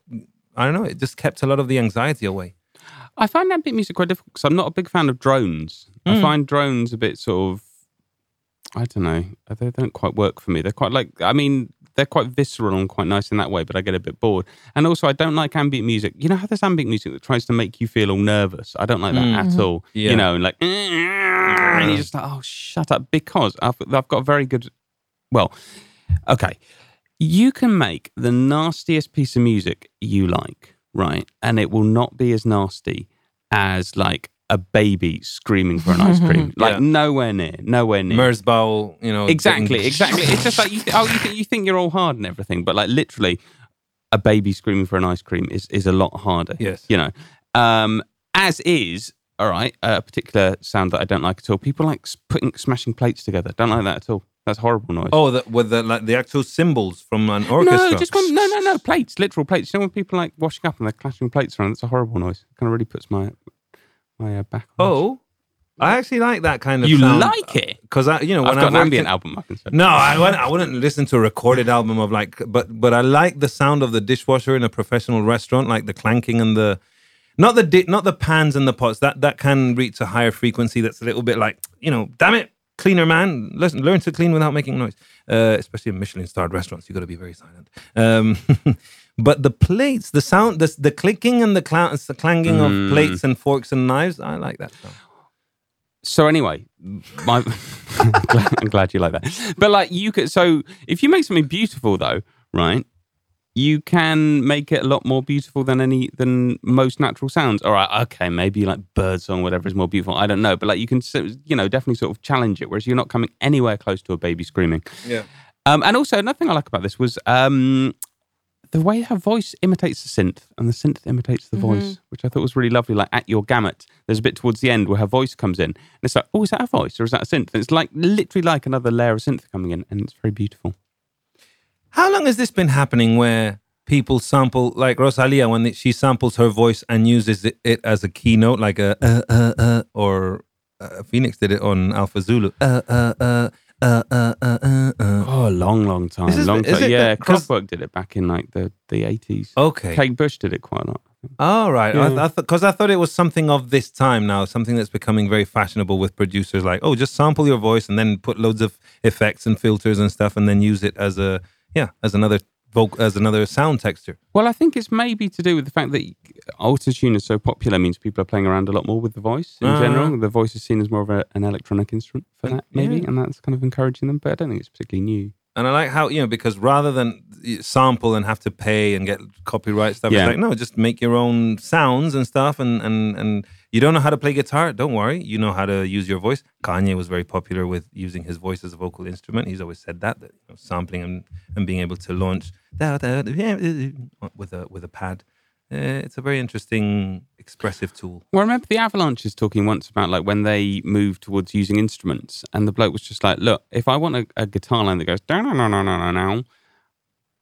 Speaker 2: I don't know. It just kept a lot of the anxiety away.
Speaker 4: I find ambient music quite difficult because I'm not a big fan of drones. I mm. find drones a bit sort of, I don't know, they don't quite work for me. They're quite like, I mean, they're quite visceral and quite nice in that way, but I get a bit bored. And also, I don't like ambient music. You know how there's ambient music that tries to make you feel all nervous? I don't like that mm. at mm-hmm. all.
Speaker 2: Yeah.
Speaker 4: You know, and like, and you're just like, oh, shut up. Because I've, I've got a very good, well, okay. You can make the nastiest piece of music you like, right? And it will not be as nasty as like a baby screaming for an ice cream. Like
Speaker 2: Yeah.
Speaker 4: nowhere near, nowhere near.
Speaker 2: Merzbow, you know.
Speaker 4: exactly,
Speaker 2: getting-
Speaker 4: exactly. It's just like you th- oh, you, th- you think you're all hard and everything, but like literally, a baby screaming for an ice cream is is a lot harder.
Speaker 2: Yes.
Speaker 4: you know. Um, as is, all right, a particular sound that I don't like at all. People like putting smashing plates together. Don't like that at all. That's horrible noise.
Speaker 2: Oh, the, with the like the actual cymbals from an orchestra.
Speaker 4: No, just one, no, no, no. Plates, literal plates. You know when people like washing up and they're clashing plates around? It's a horrible noise. It kind of really puts my my uh, back.
Speaker 2: Oh, I actually like that kind of.
Speaker 4: you
Speaker 2: sound.
Speaker 4: like it?
Speaker 2: because I, you know,
Speaker 4: I've
Speaker 2: when
Speaker 4: got
Speaker 2: I've
Speaker 4: an ambient
Speaker 2: worked in-
Speaker 4: album. I can say.
Speaker 2: No, I wouldn't, I wouldn't listen to a recorded album of like, but but I like the sound of the dishwasher in a professional restaurant, like the clanking and the, not the di- not the pans and the pots. That that can reach a higher frequency. That's a little bit like, you know, damn it, cleaner man, listen, learn to clean without making noise. Uh, especially in Michelin starred restaurants, you've got to be very silent. Um, but the plates, the sound, the the clicking and the cla- the clanging of plates and forks and knives, I like that sound.
Speaker 4: So anyway, my, I'm, glad, you like that. But like you could, so if you make something beautiful though, right? You can make it a lot more beautiful than any than most natural sounds. All right, okay, maybe like birdsong, whatever is more beautiful. I don't know, but like you can, you know, definitely sort of challenge it. Whereas you're not coming anywhere close to a baby screaming.
Speaker 2: Yeah.
Speaker 4: Um, and also another thing I like about this was um, the way her voice imitates the synth, and the synth imitates the voice, which I thought was really lovely. Like at your gamut, there's a bit towards the end where her voice comes in, and it's like, oh, is that a voice or is that a synth? And it's like literally like another layer of synth coming in, and it's very beautiful.
Speaker 2: How long has this been happening where people sample, like Rosalia, when she samples her voice and uses it, it as a keynote, like a uh, uh, uh, or uh, Phoenix did it on Alpha Zulu. Uh, uh, uh, uh, uh, uh, uh, uh.
Speaker 4: Oh, a long, long time,
Speaker 2: This
Speaker 4: long time. Yeah, Kraftwerk did it back in like the the eighties.
Speaker 2: Okay.
Speaker 4: Kate Bush did it quite a lot.
Speaker 2: All right.
Speaker 4: Yeah.
Speaker 2: I, I because I thought it was something of this time now, something that's becoming very fashionable with producers. Like, oh, just sample your voice and then put loads of effects and filters and stuff, and then use it as a yeah, as another voc- as another sound texture.
Speaker 4: Well, I think it's maybe to do with the fact that autotune is so popular means people are playing around a lot more with the voice in
Speaker 2: Ah.
Speaker 4: general. The voice is seen as more of a, an electronic instrument for that, maybe,
Speaker 2: Yeah.
Speaker 4: and that's kind of encouraging them. But I don't think it's particularly new.
Speaker 2: And I like how you know because rather than sample and have to pay and get copyright stuff,
Speaker 4: Yeah.
Speaker 2: it's like no, just make your own sounds and stuff. And and and you don't know how to play guitar? Don't worry, you know how to use your voice. Kanye was very popular with using his voice as a vocal instrument. He's always said that that you know, sampling and, and being able to launch uh, uh, with a with a pad. Uh, it's a very interesting expressive tool.
Speaker 4: Well, I remember the Avalanches talking once about like when they moved towards using instruments, and the bloke was just like, "Look, if I want a, a guitar line that goes no, no, no, no, no, no,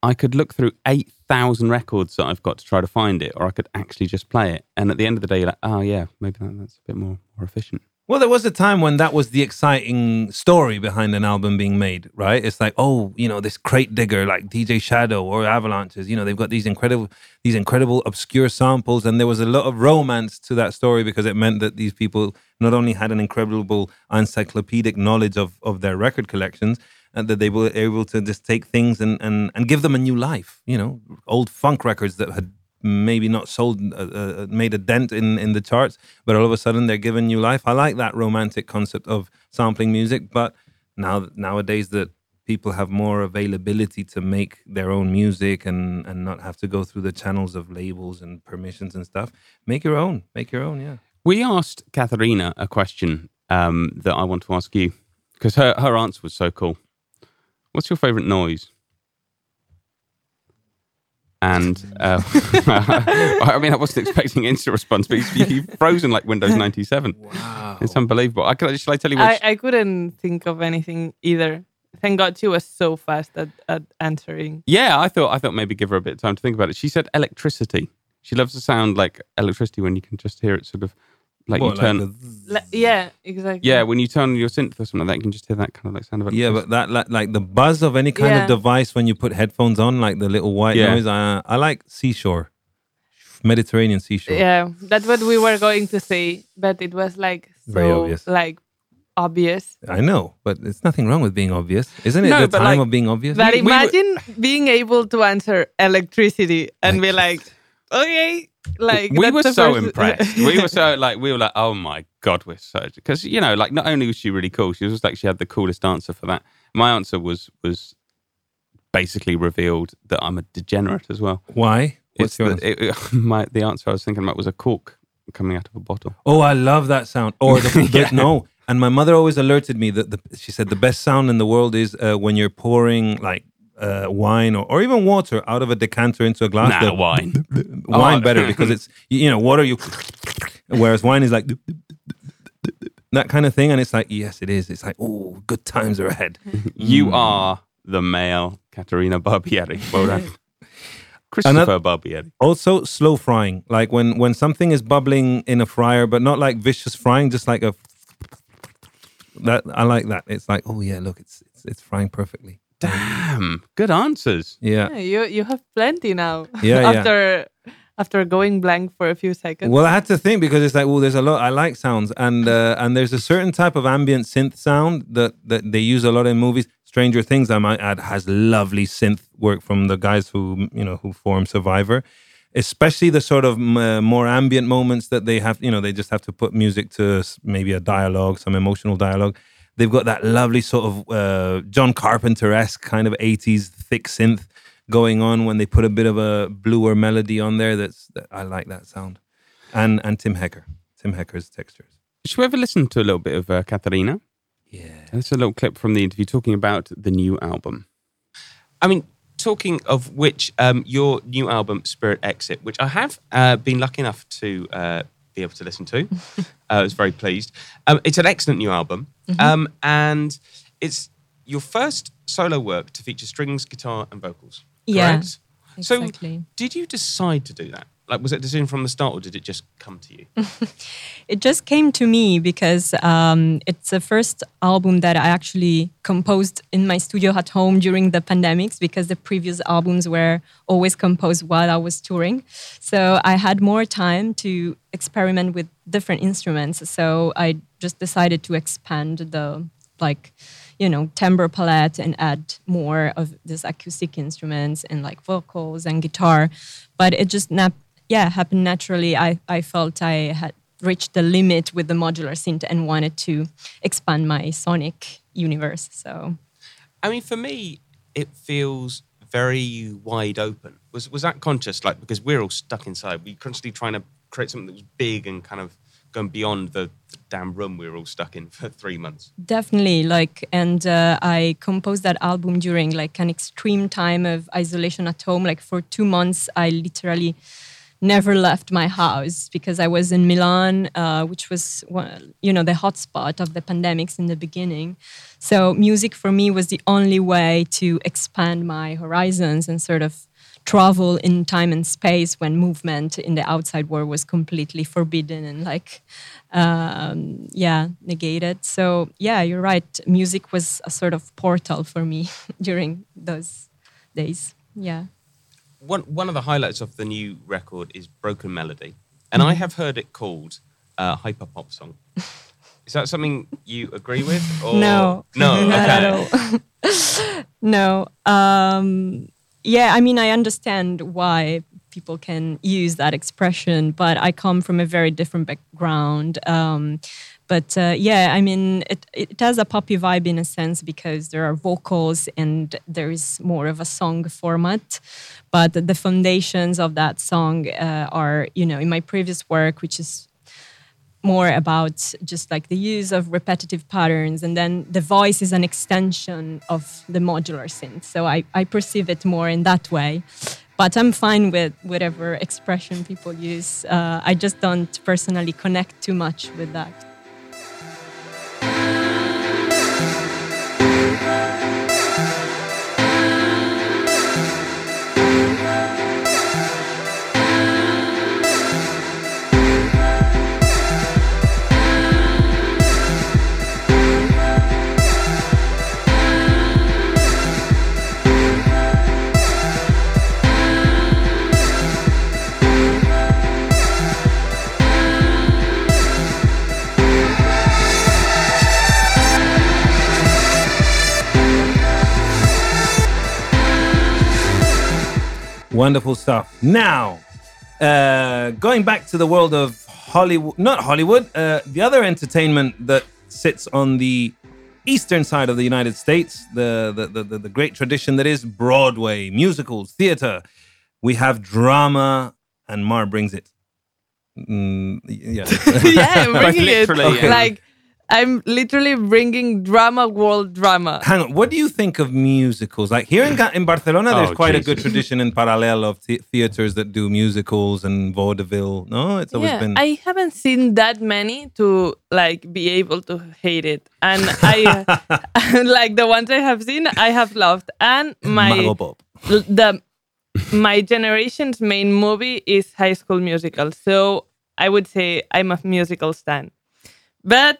Speaker 4: I could look through eight thousand records that I've got to try to find it, or I could actually just play it. And at the end of the day, you're like, oh yeah, maybe that, that's a bit more more efficient.
Speaker 2: Well, there was a time when that was the exciting story behind an album being made, right? It's like, oh, you know, this crate digger like DJ Shadow or Avalanches, you know, they've got these incredible, these incredible obscure samples, and there was a lot of romance to that story because it meant that these people not only had an incredible encyclopedic knowledge of of their record collections, and that they were able to just take things and and and give them a new life. You know, old funk records that had maybe not sold uh, uh, made a dent in in the charts but all of a sudden they're given new life i like that romantic concept of sampling music but now nowadays that people have more availability to make their own music and and not have to go through the channels of labels and permissions and stuff make your own make your own yeah
Speaker 4: We asked Caterina a question um, that I want to ask you because her, her answer was so cool. What's your favorite noise? And uh, I mean, I wasn't expecting instant response, but you- you've frozen like Windows 97.
Speaker 2: Wow.
Speaker 4: It's unbelievable. I could, shall I tell you what?
Speaker 3: I, I couldn't think of anything either. Thank God she was so fast at, at answering.
Speaker 4: yeah, I thought I thought maybe give her a bit of time to think about it. She said electricity. She loves the sound like electricity when you can just hear it sort of like
Speaker 2: What,
Speaker 4: you turn.
Speaker 2: like the-
Speaker 3: Le- yeah, exactly.
Speaker 4: yeah, when you turn your synth or something like that, you can just hear that kind of like sound of
Speaker 2: yeah, but that like, like the buzz of any kind
Speaker 3: Yeah.
Speaker 2: of device when you put headphones on, like the little white
Speaker 4: Yeah.
Speaker 2: noise. I, I like seashore, Mediterranean seashore.
Speaker 3: Yeah, that's what we were going to say, but it was like so
Speaker 2: Very obvious.
Speaker 3: like obvious.
Speaker 2: I know, but there's nothing wrong with being obvious, isn't it?
Speaker 4: No,
Speaker 2: the
Speaker 4: but
Speaker 2: time
Speaker 4: like-
Speaker 2: of being obvious.
Speaker 3: But
Speaker 4: we were-
Speaker 3: imagine being able to answer electricity and be like, okay, like
Speaker 4: we were so
Speaker 3: first-
Speaker 4: impressed. we were so like we were like, oh my god, we're so because you know, like not only was she really cool, she was just like she had the coolest answer for that. My answer was was basically revealed that I'm a degenerate as well.
Speaker 2: Why? What's
Speaker 4: It's the,
Speaker 2: answer?
Speaker 4: it, my the answer I was thinking about was a cork coming out of a bottle.
Speaker 2: Oh, I love that sound. Or the, the-
Speaker 4: Yeah.
Speaker 2: no. And my mother always alerted me that the, she said the best sound in the world is uh, when you're pouring like uh, wine or, or even water out of a decanter into a glass.
Speaker 4: Nah, wine.
Speaker 2: wine
Speaker 4: Oh.
Speaker 2: better because it's you you know water you whereas wine is like that kind of thing and it's like yes it is it's like oh good times are ahead
Speaker 4: You
Speaker 2: Mm.
Speaker 4: are the male Caterina Barbieri. Well done. Christopher Barbieri.
Speaker 2: also slow frying like when when something is bubbling in a fryer but not like vicious frying just like a that i like that it's like oh yeah look it's it's, it's frying perfectly
Speaker 4: Damn, good answers.
Speaker 2: yeah
Speaker 3: Yeah, you you have plenty now.
Speaker 2: Yeah, yeah.
Speaker 3: after after going blank for a few seconds.
Speaker 2: Well, I had to think because it's like, well, there's a lot. I like sounds, and uh, and there's a certain type of ambient synth sound that that they use a lot in movies. Stranger Things, I might add, has lovely synth work from the guys who you know who form Survive, especially the sort of m- uh, more ambient moments that they have. You know, they just have to put music to maybe a dialogue, some emotional dialogue. They've got that lovely sort of uh, John Carpenter esque kind of '80s thick synth going on when they put a bit of a bluer melody on there. That's that, I like that sound, and and Tim Hecker, Tim Hecker's textures.
Speaker 4: Should we ever listen to a little bit of uh, Caterina?
Speaker 2: Yeah,
Speaker 4: That's a little clip from the interview talking about the new album. I mean, talking of which, um, your new album, Spirit Exit, which I have uh, been lucky enough to uh, be able to listen to, uh, I was very pleased. Um, it's an excellent new album, um, and it's your first solo work to feature strings, guitar, and vocals.
Speaker 5: Yeah,
Speaker 4: correct? So, did you decide to do that? Like, was it decision from the start, or did it just come to you?
Speaker 5: It just came to me because um, it's the first album that I actually composed in my studio at home during the pandemics because the previous albums were always composed while I was touring. So I had more time to experiment with different instruments. So I just decided to expand the like you know timbre palette and add more of these acoustic instruments and like vocals and guitar but it just nap yeah happened naturally i i felt i had reached the limit with the modular synth and wanted to expand my sonic universe so
Speaker 4: I mean, for me, it feels very wide open. Was was that conscious? Like because we're all stuck inside, we're constantly trying to create something that was big and kind of going beyond the, the damn room we were all stuck in for three months.
Speaker 5: definitely like and uh, i composed that album during like an extreme time of isolation at home like for two months i literally never left my house because i was in milan uh, which was you know the hotspot of the pandemics in the beginning. So music for me was the only way to expand my horizons and sort of travel in time and space when movement in the outside world was completely forbidden and like um, yeah negated. So yeah you're right. Music was a sort of portal for me during those days. Yeah
Speaker 4: One one of the highlights of the new record is Broken Melody, and I have heard it called a hyper pop song. Is that something you agree with? Or?
Speaker 5: no
Speaker 4: no, okay.
Speaker 5: no um, yeah i mean i understand why people can use that expression but i come from a very different background um, but uh, yeah i mean it, it has a poppy vibe in a sense because there are vocals and there is more of a song format. But the foundations of that song uh, are you know in my previous work which is more about just like the use of repetitive patterns and then the voice is an extension of the modular synth. So i, I perceive it more in that way. But i'm fine with whatever expression people use. Uh, i just don't personally connect too much with that
Speaker 2: Wonderful stuff. Now, uh, going back to the world of Hollywood, not Hollywood, uh, the other entertainment that sits on the eastern side of the United States, the, the, the, the, the great tradition that is Broadway, musicals, theater. We have drama, and Mar brings it. Mm, yeah.
Speaker 3: yeah, bringing it.
Speaker 4: literally, yeah.
Speaker 3: Like I'm literally bringing drama world drama.
Speaker 2: Hang on. What do you think of musicals? Like here in, in Barcelona, there's
Speaker 4: Oh,
Speaker 2: quite a good tradition in parallel of the- theaters that do musicals and vaudeville. No, it's always
Speaker 3: yeah,
Speaker 2: been.
Speaker 3: I haven't seen that many to like be able to hate it, and I like the ones I have seen, I have loved, and my
Speaker 2: Mago
Speaker 3: the my generation's main movie is High School Musical, so I would say I'm a musical stan. But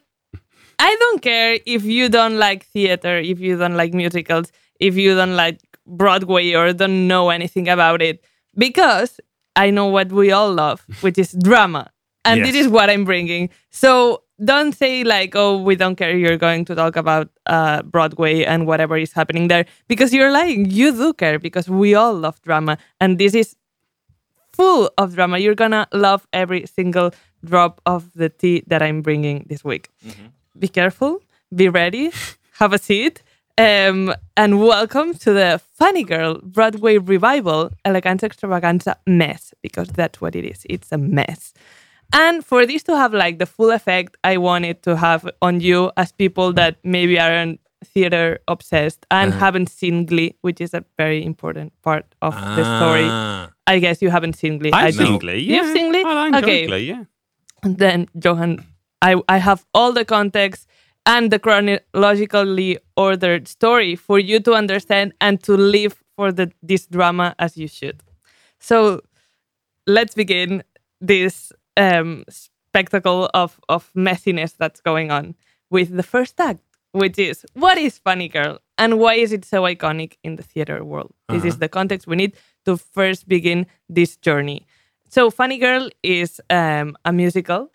Speaker 3: I don't care if you don't like theater, if you don't like musicals, if you don't like Broadway or don't know anything about it, because I know what we all love, which is drama. And
Speaker 2: Yes.
Speaker 3: this is what I'm bringing. So don't say, like, oh, we don't care. You're going to talk about uh, Broadway and whatever is happening there, because you're lying. You do care because we all love drama. And this is full of drama. You're gonna love every single drop of the tea that I'm bringing this week. Be careful, be ready, have a seat, um, and welcome to the Funny Girl Broadway revival, Eleganza Extravaganza mess, because that's what it is. It's a mess. And for this to have like the full effect I wanted to have on you as people that maybe aren't theater obsessed and haven't seen Glee, which is a very important part of the story.
Speaker 2: Ah.
Speaker 3: I guess you haven't seen Glee.
Speaker 4: I've seen Glee.
Speaker 3: You've seen Glee?
Speaker 4: I enjoy
Speaker 3: Okay.
Speaker 4: Glee, yeah.
Speaker 3: And then Johan, I, I have all the context and the chronologically ordered story for you to understand and to live for the this drama as you should. So let's begin this um, spectacle of, of messiness that's going on with the first act, which is what is Funny Girl and why is it so iconic in the theater world? This is the context we need to first begin this journey. So, Funny Girl is um, a musical.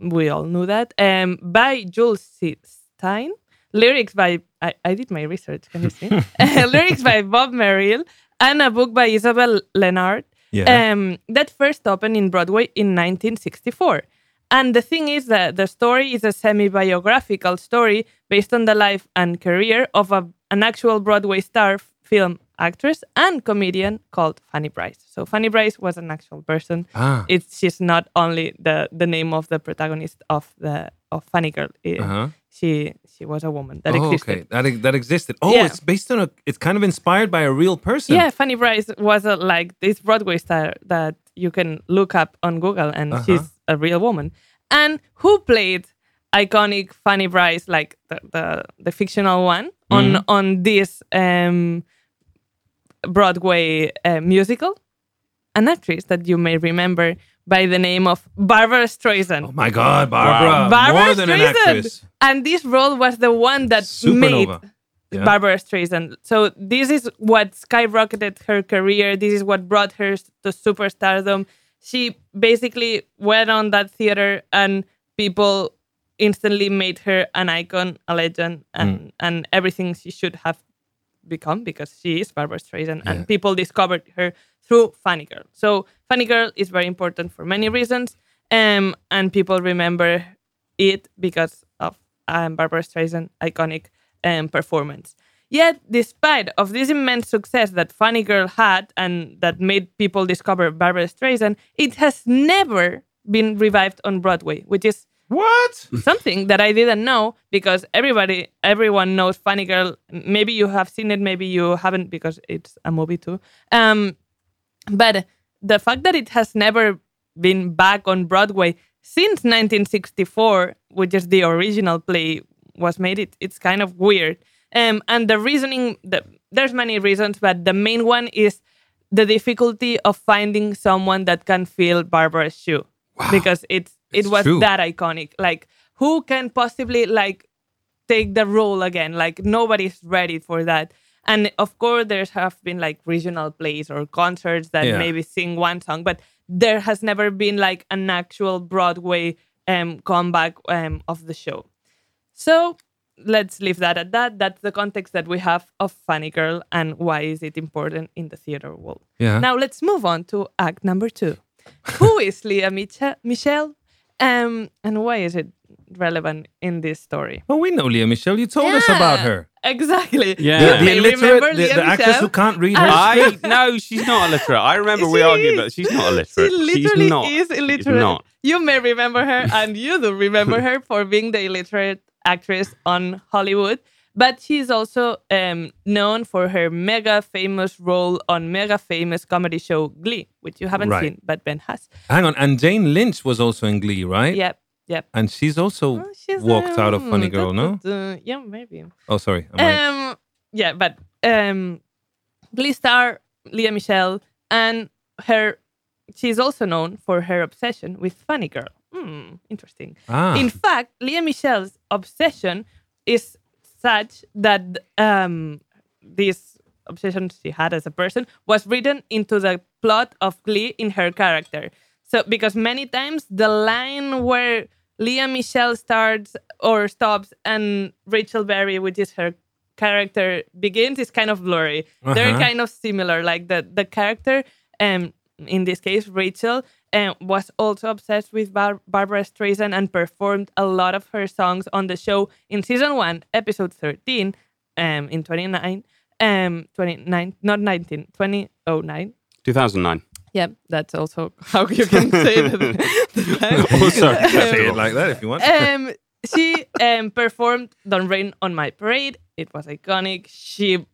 Speaker 3: We all knew that. Um, by Jule Styne. Lyrics by, I, I did my research, can you see? Lyrics by Bob Merrill and a book by Isobel Lennart.
Speaker 2: Yeah.
Speaker 3: Um, that first opened in Broadway in 1964. And the thing is that the story is a semi biographical story based on the life and career of a, an actual Broadway star, film actress, and comedian called Fanny Brice. So, Fanny Brice was an actual person.
Speaker 2: Ah.
Speaker 3: It's she's not only the, the name of the protagonist of the of Funny Girl. It-
Speaker 2: Uh-huh.
Speaker 3: She she was a woman that
Speaker 2: oh,
Speaker 3: existed.
Speaker 2: okay. That, that existed. Oh,
Speaker 3: Yeah.
Speaker 2: it's based on a. It's kind of inspired by a real person.
Speaker 3: Yeah, Fanny Brice was a, like this Broadway star that you can look up on Google, and
Speaker 2: Uh-huh.
Speaker 3: she's a real woman. And who played iconic Fanny Brice, like the the, the fictional one, on
Speaker 2: Mm-hmm.
Speaker 3: on this um, Broadway uh, musical? An actress that you may remember by the name of Barbra Streisand.
Speaker 2: Oh my God, Barbra!
Speaker 3: Barbra
Speaker 2: More than an
Speaker 3: Streisand.
Speaker 2: actress.
Speaker 3: And this role was the one that made
Speaker 2: Yeah.
Speaker 3: Barbra Streisand. So this is what skyrocketed her career. This is what brought her to superstardom. She basically went on that theater, and people instantly made her an icon, a legend, and and everything she should have become because she is Barbra Streisand,
Speaker 2: Yeah.
Speaker 3: and people discovered her through Funny Girl. So Funny Girl is very important for many reasons, um, and people remember it because of um, Barbra Streisand iconic um, performance. Yet, despite of this immense success that Funny Girl had and that made people discover Barbra Streisand, it has never been revived on Broadway, which is
Speaker 2: What?
Speaker 3: something that I didn't know because everybody, everyone knows Funny Girl. Maybe you have seen it, maybe you haven't because it's a movie too. Um, but the fact that it has never been back on Broadway since 1964, which is the original play was made, it, it's kind of weird. Um, and the reasoning, the, there's many reasons, but the main one is the difficulty of finding someone that can fill Barbra's shoe because it's it was
Speaker 2: true.
Speaker 3: that iconic. Like who can possibly like take the role again? Like nobody's ready for that. And of course, there have been like regional plays or concerts that
Speaker 2: Yeah.
Speaker 3: maybe sing one song, but there has never been like an actual Broadway um, comeback um, of the show. So let's leave that at that. That's the context that we have of Funny Girl and why is it important in the theater world.
Speaker 2: Yeah.
Speaker 3: Now let's move on to act number two. Who is Lea Miche- Michele? Um, and why is it relevant in this story?
Speaker 2: well, we know Lea Michele. You told us about her.
Speaker 3: Exactly.
Speaker 4: Yeah.
Speaker 2: The,
Speaker 3: You
Speaker 2: the illiterate, the, the actress who can't read her
Speaker 4: I no, she's not illiterate. I remember we argued
Speaker 3: is.
Speaker 4: that she's not
Speaker 3: She
Speaker 4: illiterate.
Speaker 3: literally
Speaker 4: she's not.
Speaker 3: is
Speaker 4: She's
Speaker 3: illiterate.
Speaker 4: not.
Speaker 3: You may remember her, and you do remember her for being the illiterate actress on Hollywood. But she's also um, known for her mega famous role on mega famous comedy show Glee, which you haven't
Speaker 2: Right.
Speaker 3: seen, but Ben has.
Speaker 2: Hang on, and Jane Lynch was also in Glee, right?
Speaker 3: Yep, yep.
Speaker 2: And she's also
Speaker 3: Oh, she's,
Speaker 2: walked out of
Speaker 3: um,
Speaker 2: Funny Girl, no?
Speaker 3: uh, yeah, maybe.
Speaker 2: Oh, sorry.
Speaker 3: Um, yeah, but um, Glee star Lea Michele, and her, she's also known for her obsession with Funny Girl. Hmm, interesting.
Speaker 2: Ah.
Speaker 3: In fact, Lea Michele's obsession is such that um, this obsession she had as a person was written into the plot of Glee in her character. So, because many times the line where Lea Michele starts or stops and Rachel Berry, which is her character, begins is kind of blurry. They're
Speaker 2: Uh-huh.
Speaker 3: kind of similar. Like the the character, um, in this case, Rachel, um, was also obsessed with Bar- Barbra Streisand and performed a lot of her songs on the show in season one, episode 13, um, in 29, um, 29, not 19, 2009.
Speaker 4: 2009.
Speaker 3: Yeah, that's also how you can say the, the time.
Speaker 4: Oh.
Speaker 2: Say it like that if you want.
Speaker 3: um, she um, performed Don't Rain on My Parade. It was iconic. She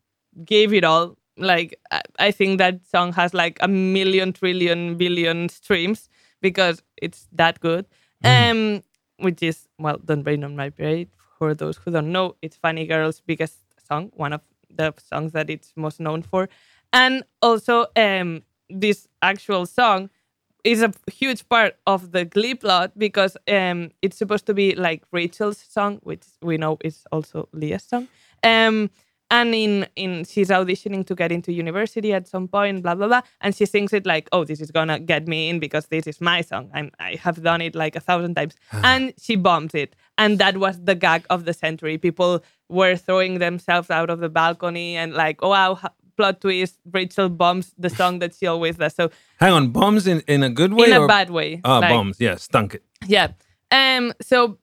Speaker 3: gave it all. Like, I, think that song has like a million, trillion, billion streams because it's that good. Um, which is, well, Don't Rain on My Parade. For those who don't know, it's Funny Girl's biggest song, one of the songs that it's most known for. And also, um, this actual song is a huge part of the Glee plot because um, it's supposed to be like Rachel's song, which we know is also Lea's song. Um, and in in she's auditioning to get into university at some point, blah blah blah, and she sings it like, "Oh, this is gonna get me in because this is my song. I'm I have done it like a thousand times," and she bombs it, and that was the gag of the century. People were throwing themselves out of the balcony and like, "Oh wow." Plot twist: Rachel bombs the song that she always does. So
Speaker 2: Hang on, bombs in, in a good way?
Speaker 3: in a bad way.
Speaker 2: Ah,
Speaker 3: like-
Speaker 2: bombs. Yeah, stunk it.
Speaker 3: Yeah. Um. So,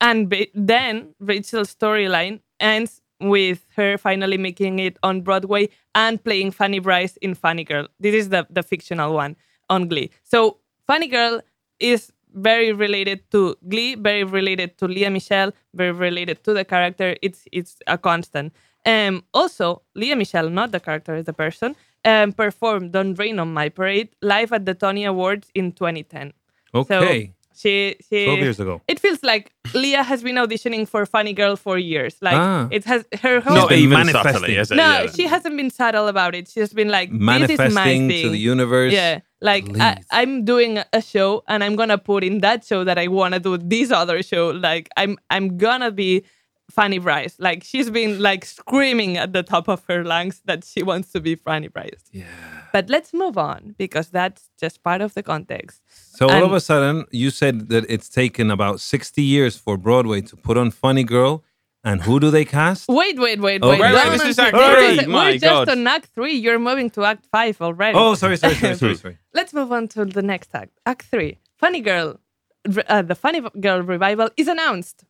Speaker 3: and then Rachel's storyline ends with her finally making it on Broadway and playing Fanny Brice in Funny Girl. This is the the fictional one on Glee. So Funny Girl is very related to Glee, very related to Lea Michele, very related to the character. It's it's a constant. Um, also, Lea Michele, not the character, is the person, um, performed "Don't Rain on My Parade" live at the Tony Awards in 2010.
Speaker 2: Okay.
Speaker 3: So she she
Speaker 2: 12 years ago.
Speaker 3: It feels like Lea has been auditioning for Funny Girl for years. Like
Speaker 2: Ah.
Speaker 3: it has her whole
Speaker 4: Not even
Speaker 2: manifesting.
Speaker 4: subtly, is it?
Speaker 3: no,
Speaker 4: Yeah.
Speaker 3: she hasn't been subtle about it. She's been like this is my thing.
Speaker 2: to the universe.
Speaker 3: Yeah, like I,
Speaker 2: Please.
Speaker 3: I'm doing a show and I'm gonna put in that show that I wanna do this other show. Like I'm I'm gonna be Fanny Brice. Like she's been like screaming at the top of her lungs that she wants to be Fanny Brice.
Speaker 2: Yeah.
Speaker 3: But let's move on because that's just part of the context.
Speaker 2: So all of a sudden, you said that it's taken about 60 years for Broadway to put on Funny Girl. And who do they cast?
Speaker 3: Wait, wait, wait,
Speaker 2: Oh,
Speaker 3: wait.
Speaker 2: wait, wait, this
Speaker 4: is Act
Speaker 3: We're
Speaker 2: three.
Speaker 3: just-
Speaker 4: My
Speaker 3: We're just
Speaker 4: God.
Speaker 3: on Act Three. You're moving to Act Five already.
Speaker 2: Oh, sorry, sorry, sorry, sorry, sorry.
Speaker 3: Let's move on to the next act. Act Three. Funny Girl. Uh, the Funny Girl revival is announced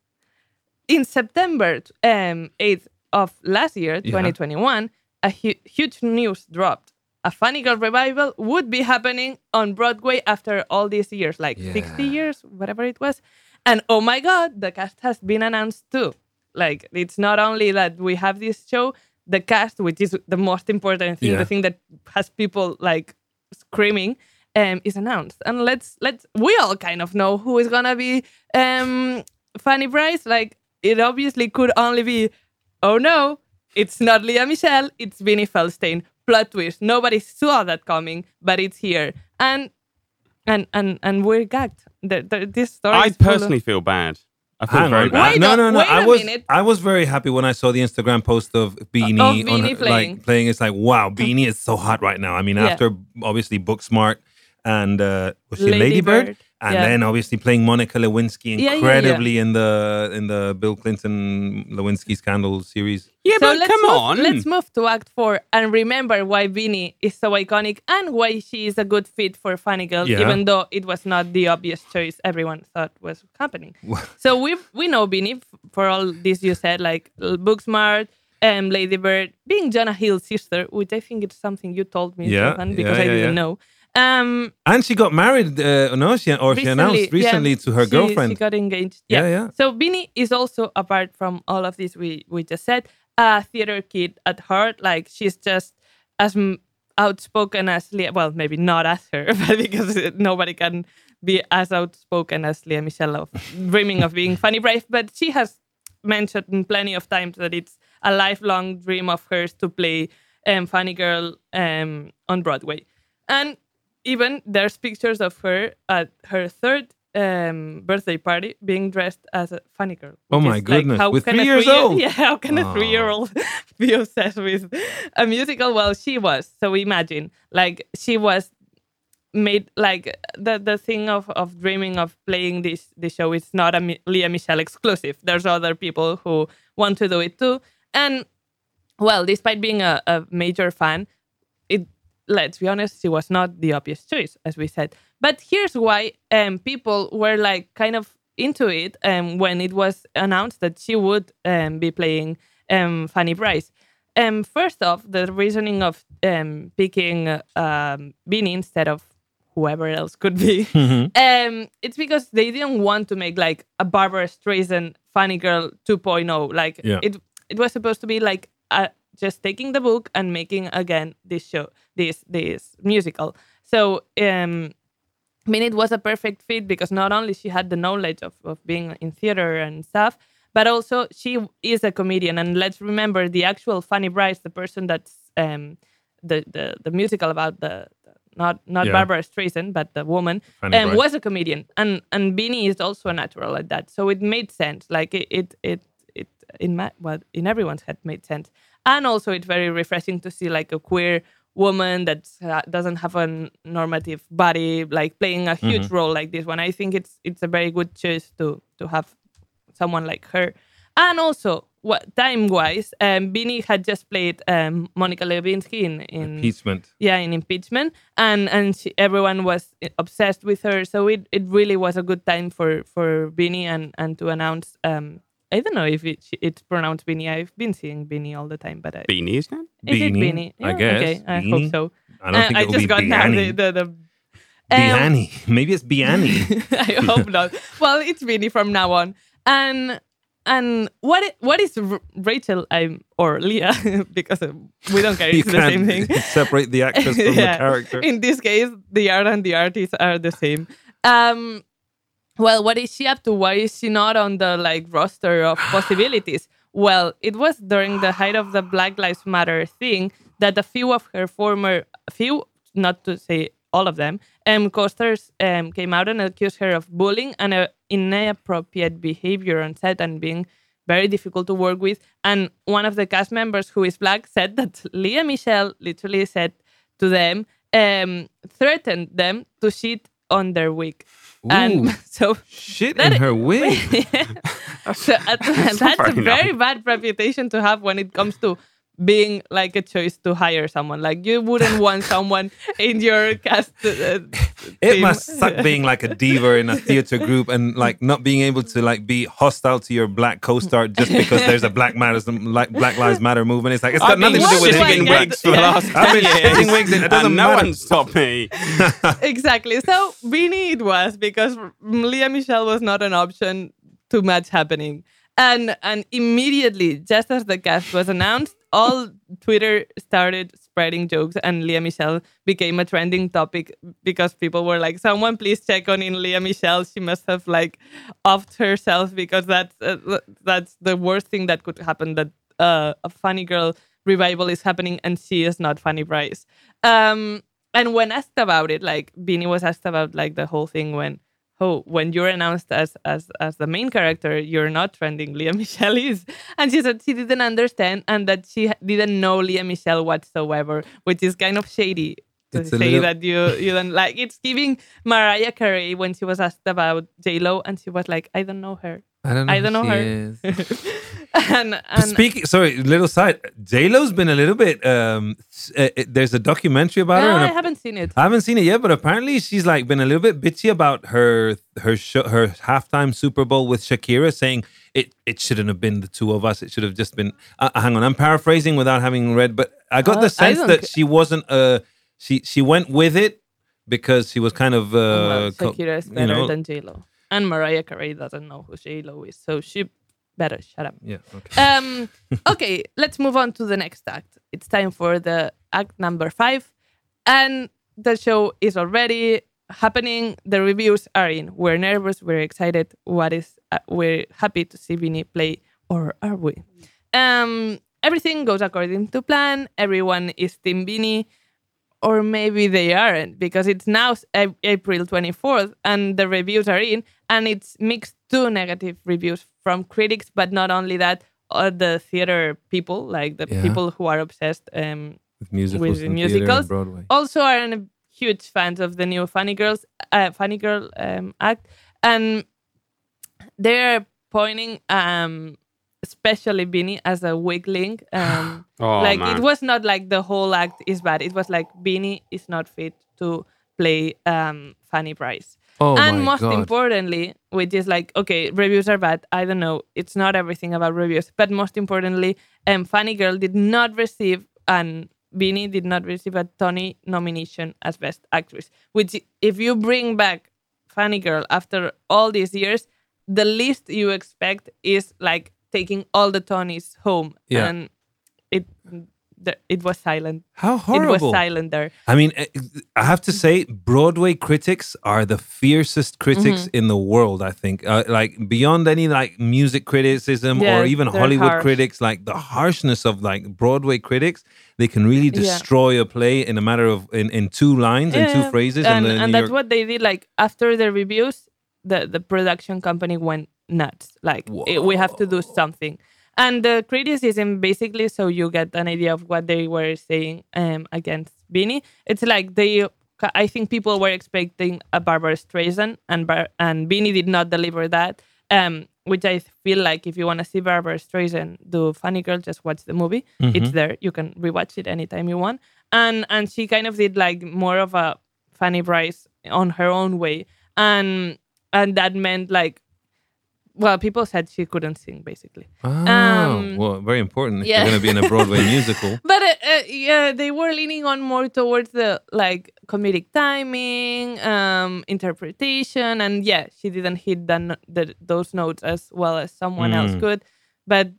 Speaker 3: in September um, 8th of last year,
Speaker 2: Yeah.
Speaker 3: 2021. A hu- huge news dropped. A Funny Girl revival would be happening on Broadway after all these years, like 60 years, whatever it was. And oh my God, the cast has been announced too. Like, it's not only that we have this show, the cast, which is the most important thing,
Speaker 2: Yeah.
Speaker 3: the thing that has people like screaming, um, is announced. And let's let's we all kind of know who is gonna be um Fanny Brice. Like it obviously could only be, oh no, it's not Lea Michele, it's Beanie Feldstein. Plot twist. Nobody saw that coming, but it's here. And and and and we're gagged. The, the, this story.
Speaker 4: I
Speaker 3: is full of-
Speaker 4: personally feel bad. I feel
Speaker 2: Hang
Speaker 4: very
Speaker 2: on.
Speaker 4: bad.
Speaker 3: Wait
Speaker 2: no, no, no.
Speaker 3: wait
Speaker 2: I
Speaker 3: a
Speaker 2: was
Speaker 3: minute.
Speaker 2: I was very happy when I saw the Instagram post of Beanie,
Speaker 3: Of
Speaker 2: on her-
Speaker 3: playing.
Speaker 2: like playing. It's like wow, Beanie is so hot right now. I mean,
Speaker 3: Yeah.
Speaker 2: after obviously Booksmart and uh, was she
Speaker 3: Lady
Speaker 2: Lady Bird,
Speaker 3: Bird,
Speaker 2: and
Speaker 3: yeah.
Speaker 2: then obviously playing Monica Lewinsky
Speaker 3: yeah, yeah.
Speaker 2: incredibly in the in the Bill Clinton Lewinsky scandal series.
Speaker 4: Yeah,
Speaker 3: So
Speaker 4: but come
Speaker 3: move,
Speaker 4: on.
Speaker 3: Let's move to Act Four and remember why Beanie is so iconic and why she is a good fit for Funny Girl,
Speaker 2: Yeah.
Speaker 3: even though it was not the obvious choice everyone thought was happening. so we we know Beanie f- for all this you said, like l- Booksmart, um, Lady Bird, being Jonah Hill's sister, which I think it's something you told me,
Speaker 2: Yeah,
Speaker 3: Stefan, because
Speaker 2: yeah,
Speaker 3: I didn't
Speaker 2: yeah.
Speaker 3: know. Um,
Speaker 2: And she got married. Uh, no, she or she announced
Speaker 3: yeah,
Speaker 2: recently to her
Speaker 3: she-
Speaker 2: girlfriend.
Speaker 3: She got engaged.
Speaker 2: Yeah,
Speaker 3: Yeah,
Speaker 2: yeah.
Speaker 3: So Beanie is also, apart from all of this we we just said, a theater kid at heart. Like she's just as outspoken as Lea. Well, maybe not as her, but because nobody can be as outspoken as Lea Michele of dreaming of being Fanny Brice. But she has mentioned plenty of times that it's a lifelong dream of hers to play um, funny girl um, on Broadway, and even there's pictures of her at her third um, birthday party being dressed as a funny girl.
Speaker 2: Oh my goodness,
Speaker 3: how
Speaker 2: with
Speaker 3: can
Speaker 2: three
Speaker 3: a
Speaker 2: years
Speaker 3: three-year-
Speaker 2: old?
Speaker 3: Yeah, how can a
Speaker 2: Oh.
Speaker 3: three-year-old be obsessed with a musical? Well, she was. So imagine, like, she was made like the the thing of of dreaming of playing this this show is not a Mi- Lea Michele exclusive. There's other people who want to do it too, and well, despite being a, a major fan, it let's be honest, she was not the obvious choice, as we said. But here's why um, people were like kind of into it um, when it was announced that she would um, be playing um, Fanny Brice. Um, first off, the reasoning of um, picking uh, um, Beanie instead of whoever else could be, um, it's because they didn't want to make like a Barbra Streisand Funny Girl 2.0. Like
Speaker 2: Yeah.
Speaker 3: it, it was supposed to be like uh, just taking the book and making again this show, this this musical. So um, I mean, it was a perfect fit because not only she had the knowledge of, of being in theater and stuff, but also she is a comedian. And let's remember the actual Fanny Brice, the person that's um, the, the the musical about the, the not not
Speaker 2: Yeah.
Speaker 3: Barbra Streisand, but the woman um, was a comedian, and and Beanie is also a natural at that. So it made sense. Like it it it, it in my well in everyone's head made sense, and also it's very refreshing to see like a queer woman that uh, doesn't have a normative body like playing a huge
Speaker 2: Mm-hmm.
Speaker 3: role like this one. I think it's it's a very good choice to to have someone like her. And also, what time wise, um, Beanie had just played um, Monica Lewinsky in, in
Speaker 2: Impeachment.
Speaker 3: yeah in impeachment and and she, everyone was obsessed with her so it, it really was a good time for for Beanie and and to announce um I don't know if it, it's pronounced Beanie I've been seeing Beanie all the time but I,
Speaker 4: Beanie, isn't it?
Speaker 3: is it
Speaker 2: Beanie,
Speaker 3: Beanie
Speaker 2: I guess.
Speaker 3: okay I
Speaker 2: Beanie.
Speaker 3: hope so
Speaker 2: I don't
Speaker 3: Uh,
Speaker 2: think
Speaker 3: I just got now the the, the um,
Speaker 2: Biani. Maybe it's Biani.
Speaker 3: I hope not. Well, it's Beanie from now on. And and what what is R- Rachel um, or Lea because uh, we don't care it's the same thing.
Speaker 2: separate the actress from the character.
Speaker 3: In this case, the art and the artist are the same. Um, well, what is she up to? Why is she not on the like roster of possibilities? Well, it was during the height of the Black Lives Matter thing that a few of her former, few, not to say all of them, um, co-stars um, came out and accused her of bullying and uh, inappropriate behavior on set and being very difficult to work with. And one of the cast members who is black said that Lea Michele literally said to them, um, threatened them to shit on their wig.
Speaker 2: Ooh.
Speaker 3: And so
Speaker 2: Shit
Speaker 3: That
Speaker 2: in her wig.
Speaker 3: so, uh, that's
Speaker 4: not
Speaker 3: a
Speaker 4: very
Speaker 3: bad reputation to have when it comes to being like a choice to hire someone. Like you wouldn't want someone in your cast. Uh,
Speaker 2: It
Speaker 3: team.
Speaker 2: must suck being like a diva in a theater group and like not being able to like be hostile to your black co-star just because there's a Black Matters like Black Lives Matter movement. It's like it's got
Speaker 4: I've
Speaker 2: nothing to do with
Speaker 3: shitting
Speaker 4: shitting
Speaker 2: it.
Speaker 4: in wigs for the last
Speaker 2: I've
Speaker 4: 10
Speaker 2: been
Speaker 4: years.
Speaker 2: shitting wigs and it doesn't
Speaker 4: and no
Speaker 2: matter.
Speaker 4: one stopped me.
Speaker 3: exactly. So Beanie it was because Lea Michele was not an option. Too much happening, and and immediately, just as the cast was announced, all Twitter started spreading jokes, and Lea Michele became a trending topic because people were like, "Someone please check on in Lea Michele. She must have like offed herself because that's uh, that's the worst thing that could happen. That uh, a funny girl revival is happening, and she is not Fanny Brice." Um, and when asked about it, like Beanie was asked about like the whole thing when oh when you're announced as as as the main character, you're not trending. Lea Michele is, and she said she didn't understand and that she didn't know Lea Michele whatsoever, which is kind of shady. To
Speaker 2: It's
Speaker 3: say
Speaker 2: little-
Speaker 3: that you you don't like it's giving Mariah Carey when she was asked about J Lo and she was like I don't know her
Speaker 2: I don't know.
Speaker 3: I don't know her. and and
Speaker 2: Speaking, sorry, little side. J Lo's been a little bit. Um, uh, uh, there's a documentary about her.
Speaker 3: no,
Speaker 2: and
Speaker 3: I haven't seen it.
Speaker 2: I haven't seen it yet, but apparently she's like been a little bit bitchy about her her show, her halftime Super Bowl with Shakira, saying it it shouldn't have been the two of us. It should have just been. Uh, hang on, I'm paraphrasing without having read, but I got
Speaker 3: Uh,
Speaker 2: the sense that she wasn't. Uh, she she went with it because she was kind of. Uh,
Speaker 3: well, Shakira is
Speaker 2: you
Speaker 3: better
Speaker 2: know-
Speaker 3: than J Lo, and Mariah Carey doesn't know who J Lo is, so she better shut up.
Speaker 2: Yeah. Okay.
Speaker 3: Um, okay, let's move on to the next act. It's time for the act number five, and the show is already happening. The reviews are in. We're nervous. We're excited. What is? Uh, we're happy to see Beanie play, or are we? Um, everything goes according to plan. Everyone is Team Beanie or maybe they aren't because it's now April 24th and the reviews are in and it's mixed two negative reviews from critics but not only that uh, the theater people like the
Speaker 2: Yeah.
Speaker 3: people who are obsessed um,
Speaker 2: With musicals,
Speaker 3: with musicals. also are huge fans of the new Funny Girls, uh, Funny Girl um, act, and they're pointing, um, especially Beanie as a weak link. Um,
Speaker 4: Oh,
Speaker 3: like
Speaker 4: man.
Speaker 3: it was not like the whole act is bad. It was like Beanie is not fit to play um, Fanny Brice.
Speaker 2: Oh
Speaker 3: and most
Speaker 2: God.
Speaker 3: importantly, which is like, okay, reviews are bad. I don't know. It's not everything about reviews. But most importantly, um, Funny Girl did not receive and Beanie did not receive a Tony nomination as Best Actress. Which, if you bring back Funny Girl after all these years, the least you expect is like taking all the Tonys home.
Speaker 2: Yeah.
Speaker 3: And it it was silent.
Speaker 2: How horrible!
Speaker 3: It was silent there.
Speaker 2: I mean, eh, I have to say, Broadway critics are the fiercest critics
Speaker 3: Mm-hmm.
Speaker 2: in the world. I think, uh, like beyond any like music criticism
Speaker 3: Yeah,
Speaker 2: or even Hollywood
Speaker 3: harsh.
Speaker 2: critics, like the harshness of like Broadway critics, they can really
Speaker 3: Yeah.
Speaker 2: destroy a play in a matter of in, in two lines and two phrases.
Speaker 3: and, and
Speaker 2: you're-
Speaker 3: that's what they did. Like after the reviews, the the production company went nuts. Like "Eh, we have to do something. And the criticism basically, so you get an idea of what they were saying um, against Beanie. It's like they, I think people were expecting a Barbra Streisand, and Bar- and Beanie did not deliver that. Um, which I feel like if you want to see Barbra Streisand do Funny Girl, just watch the movie. It's there. You can rewatch it anytime you want. And and she kind of did like more of a Fanny Brice on her own way, and and that meant like, well, people said she couldn't sing basically.
Speaker 2: Oh,
Speaker 3: um,
Speaker 2: well, very important if
Speaker 3: yeah.
Speaker 2: you're going to be in a Broadway musical.
Speaker 3: But uh, uh, yeah, they were leaning on more towards the like comedic timing, um, interpretation, and yeah, she didn't hit the those notes as well as someone else
Speaker 2: Mm.
Speaker 3: could. But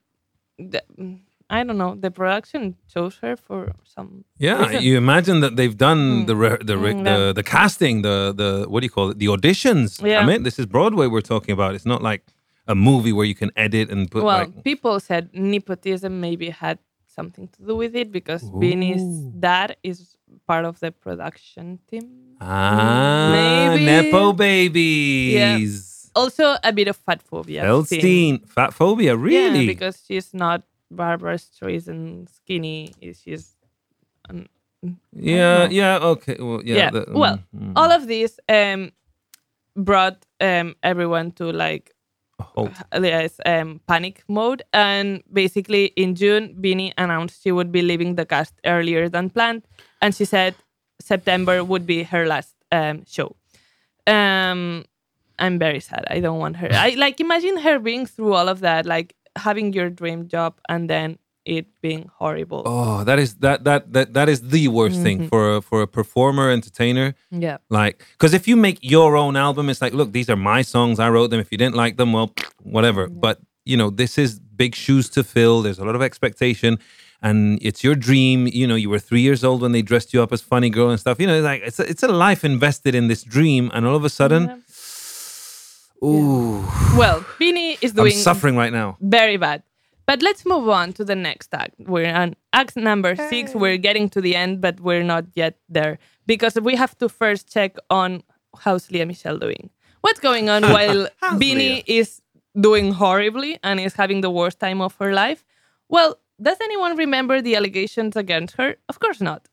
Speaker 3: the, mm, I don't know. The production chose her for some.
Speaker 2: Yeah,
Speaker 3: reason.
Speaker 2: you imagine that they've done the re- the, re-
Speaker 3: Mm,
Speaker 2: the the casting, the the what do you call it, the auditions.
Speaker 3: Yeah.
Speaker 2: I mean, this is Broadway we're talking about. It's not like a movie where you can edit and put
Speaker 3: well,
Speaker 2: like
Speaker 3: people said nepotism maybe had something to do with it because Beanie's dad is part of the production team.
Speaker 2: ah
Speaker 3: Maybe.
Speaker 2: nepo babies.
Speaker 3: Also, a bit of fat phobia. thing.
Speaker 2: Feldstein, fat phobia, really?
Speaker 3: Yeah, because she's not Barbra Streisand skinny. She's um,
Speaker 2: yeah, yeah, okay, well, yeah.
Speaker 3: yeah.
Speaker 2: the-
Speaker 3: well,
Speaker 2: mm.
Speaker 3: all of this um brought um everyone to like
Speaker 2: Oh,
Speaker 3: yes, um, panic mode. And basically, in June, Beanie announced she would be leaving the cast earlier than planned, and she said September would be her last um, show. Um, I'm very sad. I don't want her. I like imagine her being through all of that, like having your dream job and then it being horrible.
Speaker 2: oh, that is that that that that is the worst thing mm-hmm. for a, for a performer, entertainer.
Speaker 3: Yeah.
Speaker 2: Like, because if you make your own album, it's like, look, these are my songs. I wrote them. If you didn't like them, well, whatever. But you know, this is big shoes to fill. There's a lot of expectation, and it's your dream. You know, you were three years old when they dressed you up as funny girl and stuff. You know, it's like it's a, it's a life invested in this dream, and all of a sudden, ooh,
Speaker 3: Well, Beanie is
Speaker 2: I'm
Speaker 3: doing
Speaker 2: suffering right now.
Speaker 3: very bad. But let's move on to the next act. We're on act number six. We're getting to the end, but we're not yet there because we have to first check on how's Lea Michele doing. What's going on while Beanie is doing horribly and is having the worst time of her life? Well, does anyone remember the allegations against her? Of course not.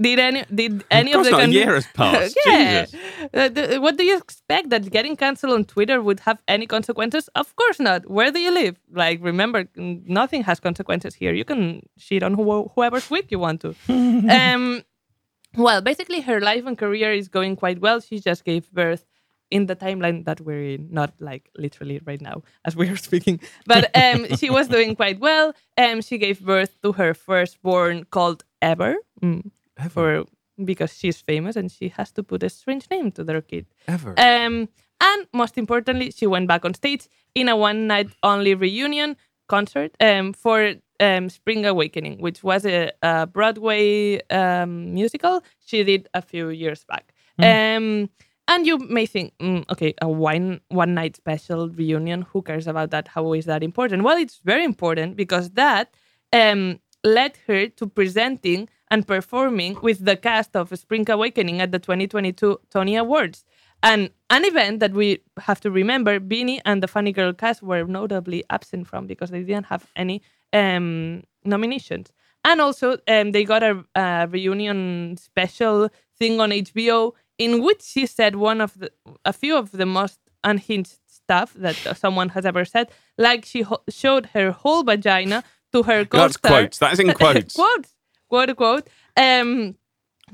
Speaker 3: Did any did any
Speaker 4: course
Speaker 3: of the
Speaker 4: not,
Speaker 3: con-
Speaker 4: year has passed.
Speaker 3: yeah.
Speaker 4: Jesus.
Speaker 3: Uh, the- what do you expect that getting cancelled on Twitter would have any consequences? Of course not. Where do you live? Like, remember, nothing has consequences here. You can shit on who- whoever's week you want to. um, well, basically, her life and career is going quite well. She just gave birth in the timeline that we're in, not like literally right now as we are speaking. But um, she was doing quite well. Um, she gave birth to her firstborn called Ever. Mm, For because she's famous and she has to put a strange name to their kid.
Speaker 2: Ever.
Speaker 3: Um, and most importantly, she went back on stage in a one night only reunion concert um, for um, Spring Awakening, which was a, a Broadway um, musical she did a few years back. Um, and you may think, mm, okay, a one one night special reunion. Who cares about that? How is that important? Well, it's very important because that um, led her to presenting and performing with the cast of Spring Awakening at the 2022 Tony Awards. And an event that we have to remember, Beanie and the Funny Girl cast were notably absent from because they didn't have any um, nominations. And also, um, they got a, a reunion special thing on HBO in which she said one of the, a few of the most unhinged stuff that someone has ever said. Like she ho- showed her whole vagina to her
Speaker 4: That's
Speaker 3: co-star.
Speaker 4: quotes. That's in quotes.
Speaker 3: quotes, quote quote. Um,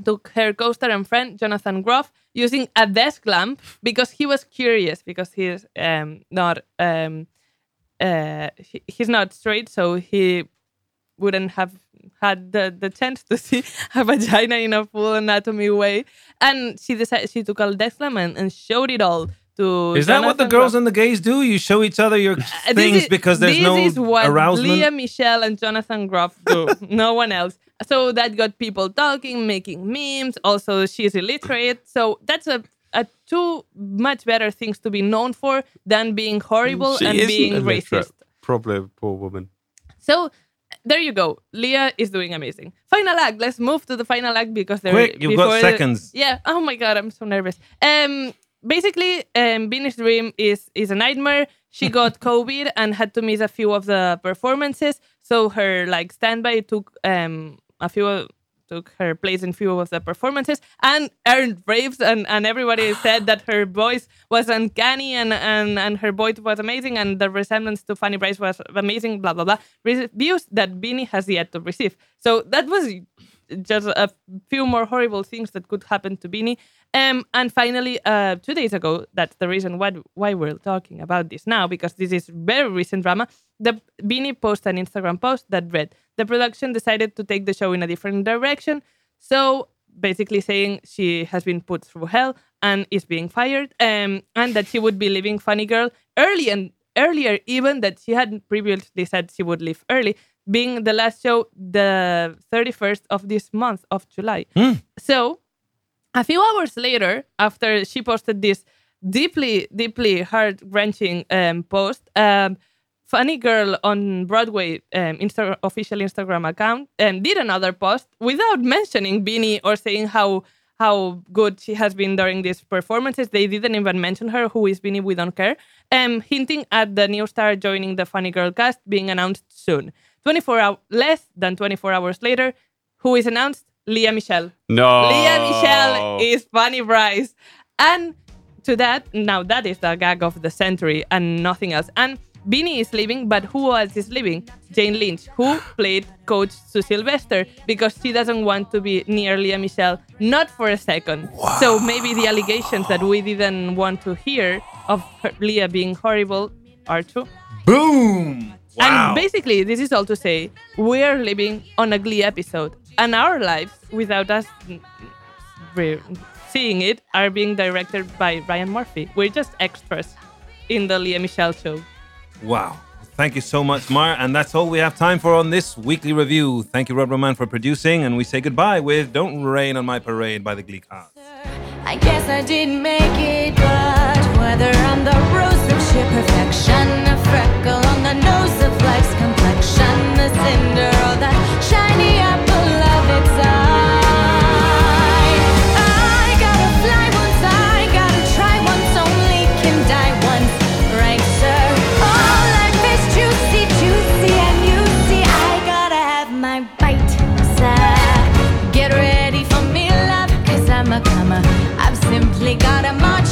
Speaker 3: to her co-star and friend Jonathan Groff using a desk lamp because he was curious because he's um, not um, uh, he, he's not straight, so he wouldn't have had the, the chance to see a vagina in a full anatomy way. And she decided she took a desk lamp and, and showed it all to.
Speaker 2: Is that what the girls
Speaker 3: Groff.
Speaker 2: and the gays do? You show each other your
Speaker 3: Uh,
Speaker 2: things
Speaker 3: is-
Speaker 2: because there's
Speaker 3: this
Speaker 2: no
Speaker 3: is what
Speaker 2: arousement?
Speaker 3: Lea Michele and Jonathan Groff do. no one else. So that got people talking, making memes. Also, she's illiterate. So that's a, a two much better things to be known for than being horrible
Speaker 4: She
Speaker 3: and being racist.
Speaker 4: Probably a poor woman.
Speaker 3: So there you go. Lea is doing amazing. Final act. Let's move to the final act because there.
Speaker 2: Quick, you've got
Speaker 3: before-
Speaker 2: seconds.
Speaker 3: Yeah. Oh my god, I'm so nervous. Um, basically, um, Beanie's dream is is a nightmare. She got COVID and had to miss a few of the performances. So her like standby took um a few took her place in few of the performances and earned raves and, and everybody said that her voice was uncanny and, and, and her voice was amazing and the resemblance to Fanny Brice was amazing, blah blah blah. Reviews that Beanie has yet to receive. So that was just a few more horrible things that could happen to Beanie. Um, and finally, uh, two days ago, that's the reason why, why we're talking about this now, because this is very recent drama. The Beanie posted an Instagram post that read, the production decided to take the show in a different direction. So basically saying she has been put through hell and is being fired, um, and that she would be leaving Funny Girl early and earlier, even that she had previously said she would leave early, being the last show the 31st of this month of July. So a few hours later, after she posted this deeply, deeply heart wrenching um, post, um, Funny Girl on Broadway um, Insta- official Instagram account um, did another post without mentioning Beanie or saying how how good she has been during these performances. They didn't even mention her, who is Beanie, we don't care, um, hinting at the new star joining the Funny Girl cast being announced soon. 24 hours less than 24 hours later, who is announced? Lea Michele.
Speaker 4: No.
Speaker 3: Lea Michele is Fanny Brice. And to that, now that is the gag of the century and nothing else. And Beanie is leaving, but who else is leaving? Jane Lynch, who played Coach Sue Sylvester because she doesn't want to be near Lea Michele, not for a second. Wow. So maybe the allegations that we didn't want to hear of her, Lea being horrible are true.
Speaker 2: Boom! Wow.
Speaker 3: And basically, this is all to say we're living on a Glee episode, and our lives, without us re- seeing it, are being directed by Ryan Murphy. We're just extras in the Leah Michelle show.
Speaker 2: Wow. Thank you so much, Mar. And that's all we have time for on this weekly review. Thank you, Rob Roman, for producing. And we say goodbye with Don't Rain on My Parade by the Glee cast.
Speaker 6: I guess I didn't make it, but whether I'm the rose to perfection. A freckle on the nose of life's complexion. The cinder, all that shiny apple of its eye. I gotta fly once, I gotta try once, only can die once. Right, sir? Life is juicy, juicy, and you I gotta have my bite, sir. Get ready for me, love, I'm a comer. I've simply got a march.